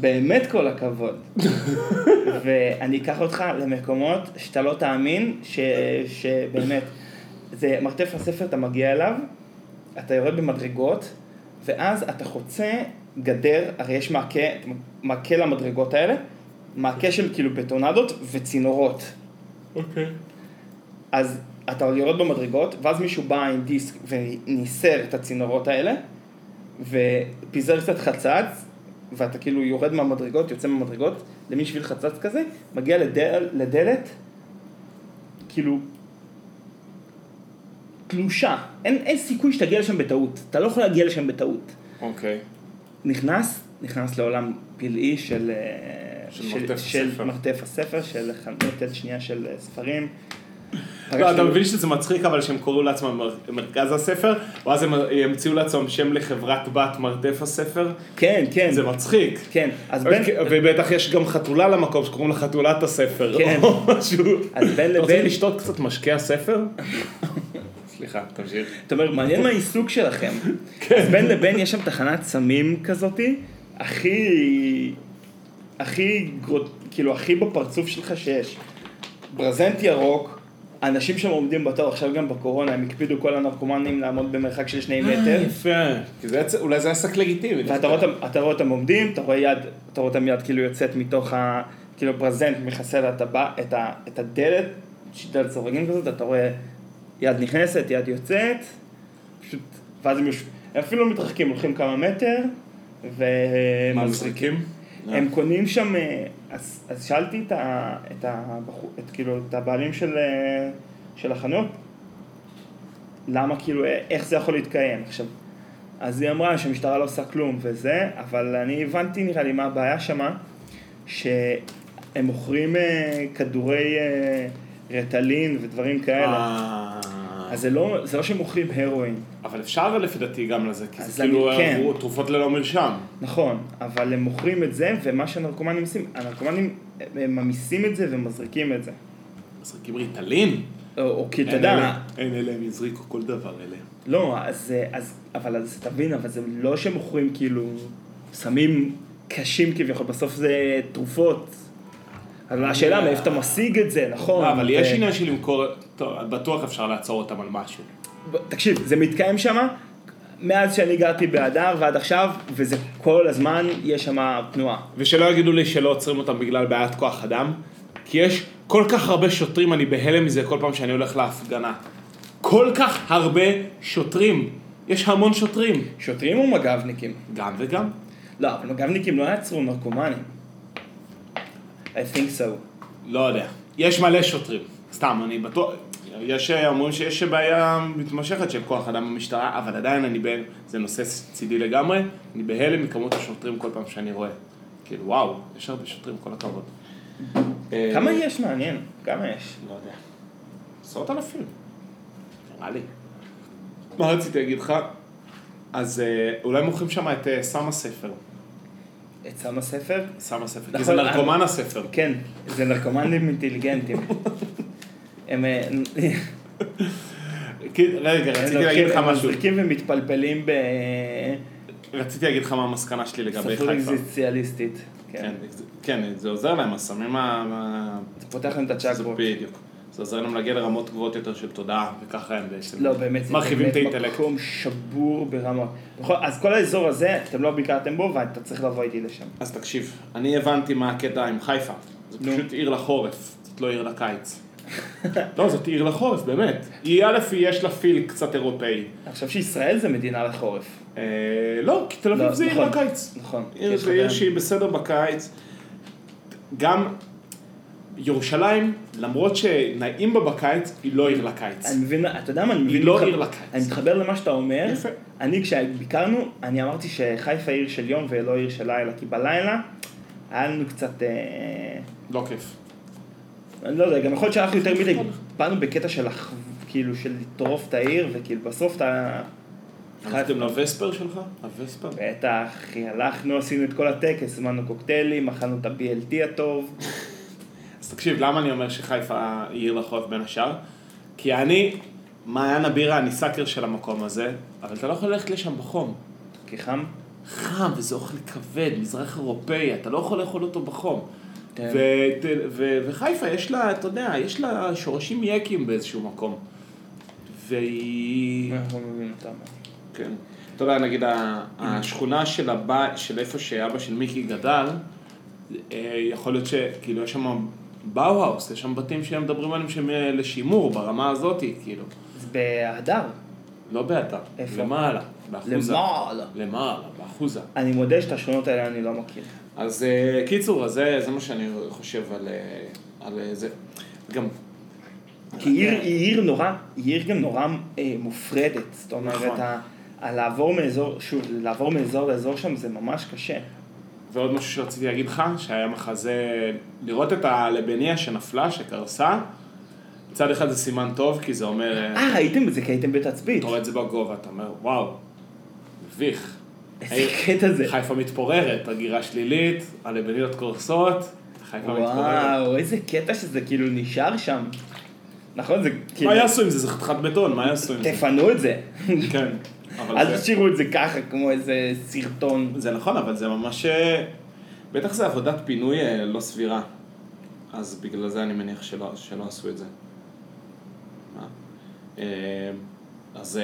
באמת כל הכבוד. ואני אקח אותך למקומות שאתה לא תאמין, ש, שבאמת, זה מרתף הספר, אתה מגיע אליו, אתה יורד במדרגות, ואז אתה חוצה גדר, הרי יש מעקה, מעקה למדרגות האלה, מעקה של כאילו בטונדות וצינורות. אוקיי. אז אתה יורד במדרגות, ואז מישהו בא עם דיסק וניסר את הצינורות האלה, ופיזר קצת חצץ, ואתה כאילו יורד מהמדרגות, יוצא מהמדרגות, למין שביל חצץ כזה, מגיע לדל, לדלת, כאילו, תלושה. אין, אין סיכוי שתגיע לשם בטעות. אתה לא יכול להגיע לשם בטעות. אוקיי. נכנס, נכנס לעולם פלאי של, אה, של מרתף של הספר. מרתף הספר, של חנות יד שנייה של אה, ספרים. לא, אתה מבין שזה מצחיק אבל שהם קוראו לעצמם מר- מרכז הספר, ואז הם ימציאו לעצמם שם לחברת בת מרתף הספר? כן, כן, זה מצחיק. כן. אז בין, אוקיי, ובטח יש גם חתולה למקום שקוראים לה חתולת הספר. כן. או משהו. אז בין אתה רוצה לבין, לשתות קצת משקה הספר? סליחה, תמשיך. אתה אומר, מעניין מה העיסוק שלכם. כן. אז בין לבין יש שם תחנת סמים כזאתי, הכי, הכי, כאילו, הכי בפרצוף שלך שיש. ברזנט ירוק, אנשים שם עומדים בתור, עכשיו גם בקורונה, הם הקפידו כל הנרקומנים לעמוד במרחק של שני מטר. יפה. כי זה עצ- אולי זה עסק לגיטימי. ואתה רואה אותם, אתה רואה אותם עומדים, אתה רואה יד, אתה רואה אותם יד כאילו יוצאת מתוך ה... כאילו ברזנט מכסה לה את, הבא, את, ה, את הדלת, דלת סורגים כזאת, אתה רואה יד נכנסת, יד יוצאת, פשוט, ואז הם אפילו לא מתרחקים, הולכים כמה מטר, ומזריקים. מה, מזריקים? הם קונים שם, אה, אז, אז שאלתי את, ה, את, הבחור, את, כאילו, את הבעלים של, אה, של החנות, למה כאילו, אה, איך זה יכול להתקיים? עכשיו. אז היא אמרה שהמשטרה לא עושה כלום וזה, אבל אני הבנתי נראה לי מה הבעיה שמה, שהם מוכרים אה, כדורי אה, רטלין ודברים כאלה, אה, אז זה לא, זה לא שהם מוכרים הרואין, אבל אפשר לפי דעתי גם לזה, כי זה כאילו כן. תרופות ללא מרשם. נכון, אבל הם מוכרים את זה, ומה שהנרקומנים עושים, הנרקומנים ממיסים את זה ומזריקים את זה. מזריקים ריטלין? או, או כי אתה יודע, אין אלה, הם יזריקו כל דבר אלה. לא, אז, אז, אבל אז תבין, אבל זה לא שמוכרים כאילו סמים קשים כביכול, בסוף זה תרופות. השאלה מאיפה אתה משיג את זה, נכון? לא, אבל יש עניין של למכור, בטוח אפשר לעצור אותם על משהו. תקשיב, זה מתקיים שם מאז שאני גרתי בהדר ועד עכשיו, וזה כל הזמן, יש שם תנועה. ושלא יגידו לי שלא עוצרים אותם בגלל בעיית כוח אדם, כי יש כל כך הרבה שוטרים, אני בהלם מזה כל פעם שאני הולך להפגנה. כל כך הרבה שוטרים. יש המון שוטרים. שוטרים או מג"בניקים? גם וגם. לא, אבל מג"בניקים לא יעצרו נרקומנים. I think so. לא יודע. יש מלא שוטרים. סתם, אני בטוח... יש אומרים שיש בעיה מתמשכת של כוח אדם במשטרה, אבל עדיין אני ב... זה נושא צידי לגמרי, אני בהלם מכמות השוטרים כל פעם שאני רואה. כאילו, וואו, יש הרבה שוטרים, כל הכבוד. כמה אה, יש מעניין? כמה יש? לא יודע. עשרות אלפים. נראה לי. מה רציתי להגיד לך? אז אה, אולי מוכרים שם את אה, סם הספר. את סם הספר? סם הספר. כי נכון, זה אני- נרקומן הספר. כן, זה נרקומנים אינטליגנטים. הם אה, רגע, רציתי להגיד לך לוקחים- הם משהו. מזריקים ומתפלפלים רציתי להגיד לך מה המסקנה שלי לגבי חיפה. אקזיסציאליסטית. כן. כן, זה- כן, זה עוזר להם, הסמים ה... זה פותח להם את הצ'קרות. בדיוק. זה עוזר להם להגיע לרמות גבוהות יותר של תודעה, וככה הם בעצם לא, באמת, זה מרחיבים את באמת האינטלקט. מקום שבור ברמה. בכל- אז כל האזור הזה, אתם לא ביקרתם בו, ואתה צריך לבוא איתי לשם. אז תקשיב, אני הבנתי מה הקטע עם חיפה. זה נו. פשוט עיר לחורף, זאת לא עיר לקיץ. לא, זאת עיר לחורף, באמת. היא א', יש לה פיל קצת אירופאי. חושב שישראל זה מדינה לחורף. אה, לא, כי תל אביב לא, זה עיר נכון. לקיץ. נכון. עיר זה עיר שהיא בסדר בקיץ. גם ירושלים, למרות שנעים בה בקיץ, היא לא עיר לקיץ. אני מבין, אתה יודע מה, אני מבין, לא מתחבר- עיר לקיץ. אני מתחבר למה שאתה אומר. יפה. אני כשביקרנו, אני אמרתי שחיפה עיר של יום ולא עיר של לילה, כי בלילה היה לנו קצת, אה, לא כיף. אני לא יודע, גם יכול להיות שאנחנו יותר מדי, באנו בקטע של כאילו של לטרוף את העיר, וכאילו בסוף אתה... הלכתם לווספר שלך? הווספר? בטח, הלכנו, עשינו את כל הטקס, הזמנו קוקטיילים, אכלנו את ה-BLT הטוב. תקשיב, למה אני אומר שחיפה היא עיר לחורף בין השאר? כי אני, מעיין הבירה, אני סאקר של המקום הזה, אבל אתה לא יכול ללכת לשם בחום. כי חם? חם, וזה אוכל כבד, מזרח אירופאי, אתה לא יכול לאכול אותו בחום. כן. ו- ו- וחיפה, יש לה, אתה יודע, יש לה שורשים יקים באיזשהו מקום. והיא... אנחנו מבינים אותם. כן. אתה יודע, נגיד, השכונה של הבית, של איפה שאבא של מיקי גדל, אה, יכול להיות שכאילו יש שם באו-האוס, יש שם בתים שהם מדברים עליהם שהם אה, לשימור ברמה הזאתי, כאילו. זה בהדר. לא באתר, איפה? למעלה, באחוזה. למעלה. למעלה, באחוזה. אני מודה שאת השכונות האלה אני לא מכיר. אז אה, קיצור, אז זה, זה מה שאני חושב על, אה, על זה. גם... כי עיר היא עיר נורא, היא עיר גם נורא אה, מופרדת. זאת אומרת, נכון. ה- ה- לעבור מאזור, שוב, לעבור מאזור לאזור שם זה ממש קשה. ועוד משהו שרציתי להגיד לך, שהיה מחזה, לראות את הלבניה שנפלה, שקרסה, מצד אחד זה סימן טוב, כי זה אומר, אה, אה, ראיתם את זה כי הייתם בתצפית. אתה רואה את זה בגובה, אתה אומר, וואו, מביך. איזה קטע זה. חיפה מתפוררת, הגירה שלילית, הלבניות קורסות, חיפה מתפוררת. וואו, איזה קטע שזה כאילו נשאר שם. נכון, זה כאילו... מה יעשו עם זה? זה חתיכת בטון, מה יעשו עם זה? תפנו את זה. כן. אל זה- תשאירו את זה ככה, כמו איזה סרטון. זה נכון, אבל זה ממש... אה, בטח זה עבודת פינוי אה, לא סבירה. אז בגלל זה אני מניח שלא, שלא עשו את זה. אה, אז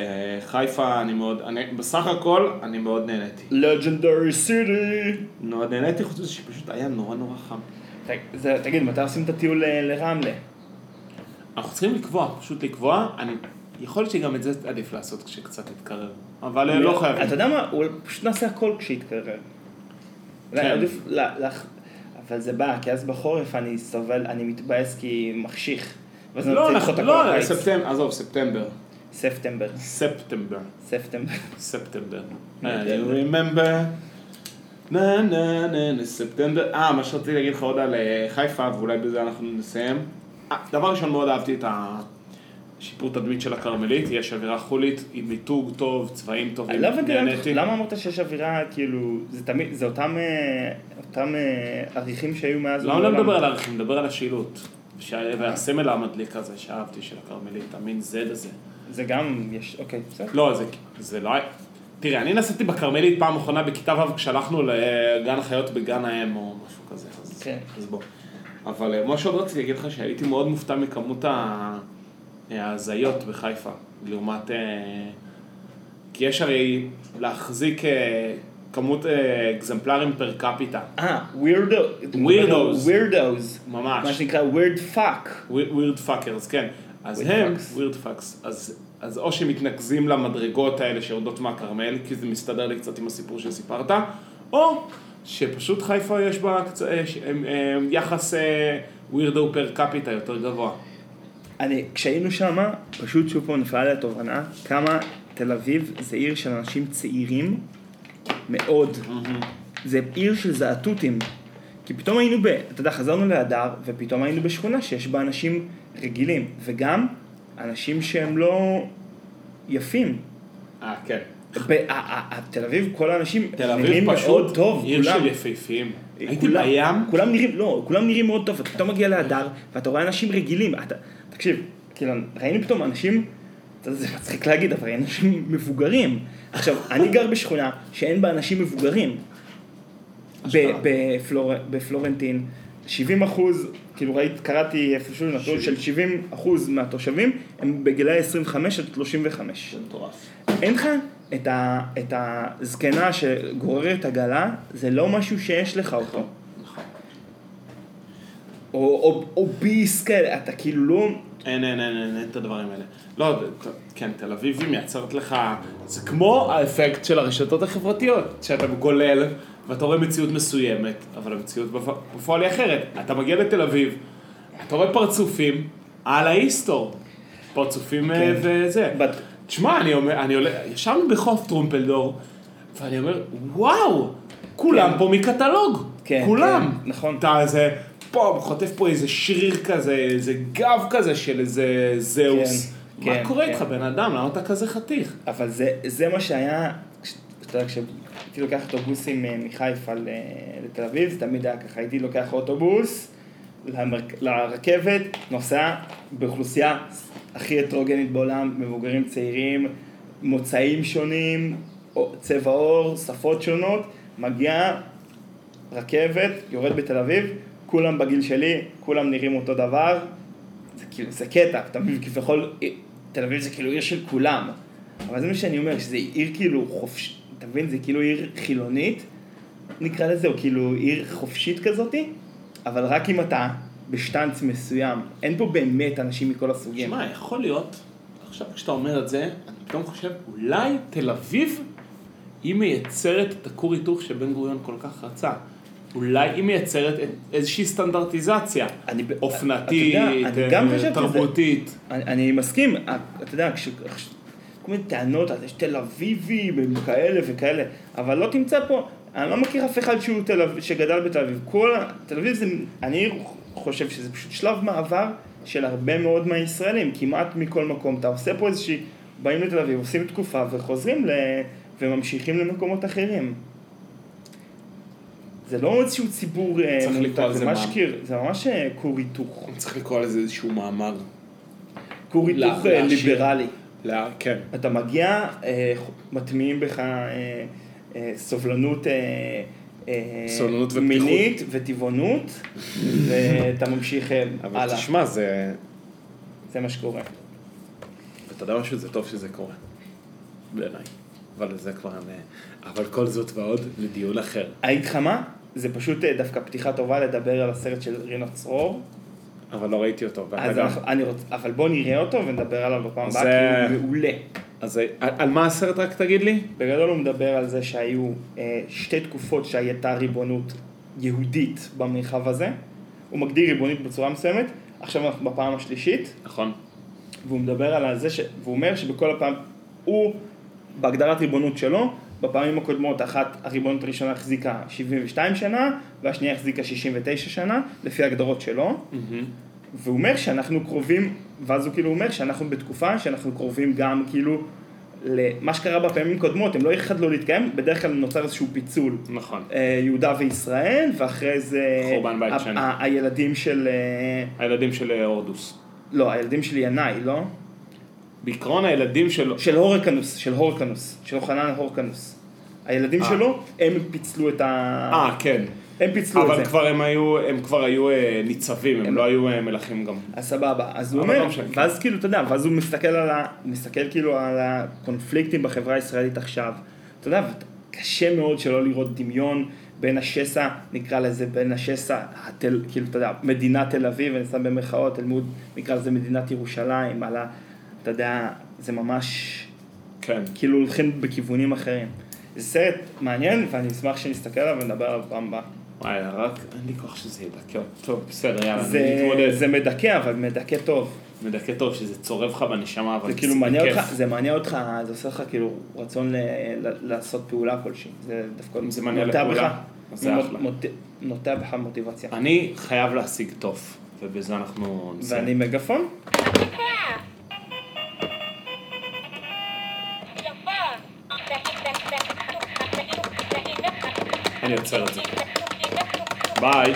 חיפה, אני מאוד... אני, בסך הכל, אני מאוד נהניתי. לג'נדרי סיטי. מאוד נהניתי, חוץ מזה שפשוט היה נורא נורא חם. תגיד, מתי עושים את הטיול לרמלה? אנחנו צריכים לקבוע, פשוט לקבוע. אני... יכול להיות שגם את זה עדיף לעשות כשקצת יתקרר. אבל אה, לא חייבים. אתה יודע מה? אולי פשוט נעשה הכל כשיתקרר. כן. אבל זה בא, כי אז בחורף אני סובל, אני מתבאס כי מחשיך. ואז אני לא, רוצה לדחות הכל לא, לקיץ. ספטמבר, עזוב, ספטמבר. ספטמבר. ספטמבר. ספטמבר. ספטמבר. I you remember. נה נה נה נה ספטמבר. אה, מה שרציתי להגיד לך עוד על אה, חיפה, ואולי בזה אנחנו נסיים. אה, דבר ראשון, מאוד אהבתי את השיפור תדמית של הכרמלית, יש אווירה חולית, עם מיתוג טוב, צבעים טובים, אני לא למה- נהניתי. למה אמרת שיש אווירה, כאילו, זה תמיד, זה אותם אה, אותם אה, עריכים שהיו מאז לא, אני לא. מדבר על אני מדבר על השילוט. והסמל המדליק הזה שאהבתי של הכרמלית, המין זד הזה. זה גם, יש, אוקיי, בסדר. לא, זה, זה לא. תראה, אני נסעתי בכרמלית פעם אחרונה בכיתה ו' כשהלכנו לגן החיות בגן האם או משהו כזה, אז, כן. אז בוא. אבל אה, מה שעוד רציתי להגיד לך, שהייתי מאוד מופתע מכמות ה- ההזיות בחיפה, לעומת... אה, כי יש הרי להחזיק אה, כמות אה, אקזמפלרים per capita, אה, weirdo. Weirdos. weirdos. ממש. מה שנקרא weird fuck. weird fuckers, כן. אז Weird הם, fucks. weird fucks, אז, אז או שמתנקזים למדרגות האלה שיורדות מהכרמל, כי זה מסתדר לי קצת עם הסיפור שסיפרת, או שפשוט חיפה יש בה קצ... יחס weirdo per capita יותר גבוה. אני, כשהיינו שם, פשוט שוב פעם נפלה לי התובנה כמה תל אביב זה עיר של אנשים צעירים מאוד. זה עיר של זאטוטים. כי פתאום היינו ב... אתה יודע, חזרנו להדר, ופתאום היינו בשכונה שיש בה אנשים רגילים, וגם אנשים שהם לא יפים. אה, כן. תל אביב, כל האנשים תל נראים אביב מאוד טוב, עיר. של יפהפיים. הייתי בים, כולם נראים, לא, כולם נראים מאוד טוב, אתה פתאום מגיע להדר, ואתה רואה אנשים רגילים, אתה, תקשיב, כאילו, ראינו פתאום אנשים, זה מצחיק להגיד, אבל ראינו אנשים מבוגרים. עכשיו, אני גר בשכונה שאין בה אנשים מבוגרים. בפלור, בפלורנטין, 70 אחוז, כאילו ראיתי, קראתי איפשהו נתון של 70 אחוז מהתושבים הם בגילאי 25 עד 35. זה מטורף. אין לך את, ה, את הזקנה שגוררת עגלה, זה לא משהו שיש לך אותו. או, או, או ביס כאלה, אתה כאילו לא... אין, אין, אין, אין, אין את הדברים האלה. לא, כן, תל אביב היא מייצרת לך, זה כמו האפקט של הרשתות החברתיות, שאתה גולל ואתה רואה מציאות מסוימת, אבל המציאות בפ- בפועל היא אחרת. אתה מגיע לתל אביב, אתה רואה פרצופים על ההיסטור. פרצופים כן. אה, וזה. בת- תשמע, אני אומר, אני עולה, ישבנו בחוף טרומפלדור, ואני אומר, וואו, כולם כן. פה מקטלוג. כן, כולם. כן, נכון. אתה איזה, פה, חוטף פה איזה שריר כזה, איזה גב כזה של איזה זהוס. כן, מה כן, קורה כן. איתך, בן אדם? למה אתה כזה חתיך? אבל זה, זה מה שהיה, אתה יודע, כשהייתי לוקח אוטובוסים אה, מחיפה לתל אביב, זה תמיד היה ככה, הייתי לוקח אוטובוס למרק- לרכבת, נוסע באוכלוסייה הכי הטרוגנית בעולם, מבוגרים צעירים, מוצאים שונים, צבע עור, שפות שונות, מגיע רכבת, יורד בתל אביב, כולם בגיל שלי, כולם נראים אותו דבר, זה כאילו, זה קטע, אתה מבין, כביכול, תל אביב זה כאילו עיר של כולם, אבל זה מה שאני אומר, שזה עיר כאילו חופש, אתה מבין, זה כאילו עיר חילונית, נקרא לזה, או כאילו עיר חופשית כזאתי, אבל רק אם אתה בשטנץ מסוים, אין פה באמת אנשים מכל הסוגים. שמע, יכול להיות, עכשיו כשאתה אומר את זה, אני פתאום חושב, אולי תל אביב היא מייצרת את הכור היתוך שבן גוריון כל כך רצה. אולי היא מייצרת איזושהי סטנדרטיזציה, אני אופנתית, אתה יודע, אני גם. תרבותית. אני, אני מסכים, אה, אתה יודע, כש... כש- כל מיני טענות, יש תל אביבים, כאלה וכאלה, אבל לא תמצא פה, אני לא מכיר אף אחד שהוא תל אביב, שגדל בתל אביב. כל, תל אביב זה, אני חושב שזה פשוט שלב מעבר של הרבה מאוד מהישראלים, כמעט מכל מקום. אתה עושה פה איזושהי, באים לתל אביב, עושים תקופה וחוזרים ל... וממשיכים למקומות אחרים. זה לא איזשהו ציבור אה, מנותק, זה ממש מה? קיר, זה ממש אה, כור היתוך. צריך לקרוא לזה איזשהו מאמר. כור לה- היתוך אה. ליברלי. לא, כן. אתה מגיע, אה, מטמיעים בך אה, אה, סובלנות אה, סובלנות ופתיחות. מינית וטבעונות, ואתה ממשיך אה, אבל הלאה. תשמע, זה... זה מה שקורה. אתה יודע משהו? זה טוב שזה קורה. בעיניי. אבל זה כבר... אבל כל זאת ועוד לדיון אחר. אגיד לך מה? זה פשוט אה, דווקא פתיחה טובה לדבר על הסרט של רינו צרור. אבל לא ראיתי אותו. אז אנחנו- אני רוצ... אבל בוא נראה אותו ונדבר עליו בפעם זה- הבאה, כי הוא מעולה. אז על על מה הסרט רק תגיד לי? בגדול הוא מדבר על זה שהיו אה, שתי תקופות שהייתה ריבונות יהודית במרחב הזה. הוא מגדיר ריבונית בצורה מסוימת, עכשיו אנחנו בפעם השלישית, נכון. והוא מדבר על זה, ש... והוא אומר שבכל הפעם, הוא בהגדרת ריבונות שלו, בפעמים הקודמות אחת, הריבונות הראשונה החזיקה 72 שנה, והשנייה החזיקה 69 שנה, לפי ההגדרות שלו, והוא אומר שאנחנו קרובים, ואז הוא כאילו אומר שאנחנו בתקופה שאנחנו קרובים גם כאילו למה שקרה בפעמים הקודמות, הם לא יחדלו להתקיים, בדרך כלל נוצר איזשהו פיצול. נכון. אה, יהודה וישראל, ואחרי זה... חורבן בית שני. הילדים של... אה, הילדים של אה, הורדוס. לא, הילדים של ינאי, לא? בעיקרון הילדים שלו... של הורקנוס, של הורקנוס, של יוחנן הורקנוס. הילדים אה. שלו, הם פיצלו את ה... אה, כן. הם פיצלו את אבל זה. כבר הם היו, הם כבר היו אה, ניצבים, הם הם- לא היו אה, מלכים גם. אז סבבה, אז הוא אבל אומר, לא. ואז כאילו, אתה יודע, ואז הוא מסתכל על ה... מסתכל כאילו על הקונפליקטים בחברה הישראלית עכשיו. אתה יודע, קשה מאוד שלא לראות דמיון בין השסע, נקרא לזה, בין השסע, התל, כאילו, אתה יודע, מדינת תל אביב, אני שם במרכאות, אל מול, נקרא לזה מדינת ירושלים, על ה... אתה יודע, זה ממש, כן. כאילו הולכים בכיוונים אחרים. זה סרט מעניין, ואני אשמח שנסתכל עליו ונדבר עליו פעם הבאה. וואי, רק אין לי כוח שזה ידכא. טוב, בסדר, יאללה, זה, אני מתמודד. זה מדכא, אבל מדכא טוב. מדכא טוב שזה צורב לך בנשמה, אבל זה כאילו מעניין בכיף. אותך, זה מעניין אותך, זה עושה לך כאילו רצון ל, ל, לעשות פעולה כלשהי. זה דווקא זה מעניין נוטע לפעולה, זה מוט- אחלה. מוט- נוטע בך מוטיבציה. אני חייב להשיג תוף, ובזה אנחנו נסיים. ואני מגפון? אני עוצר את זה. ביי.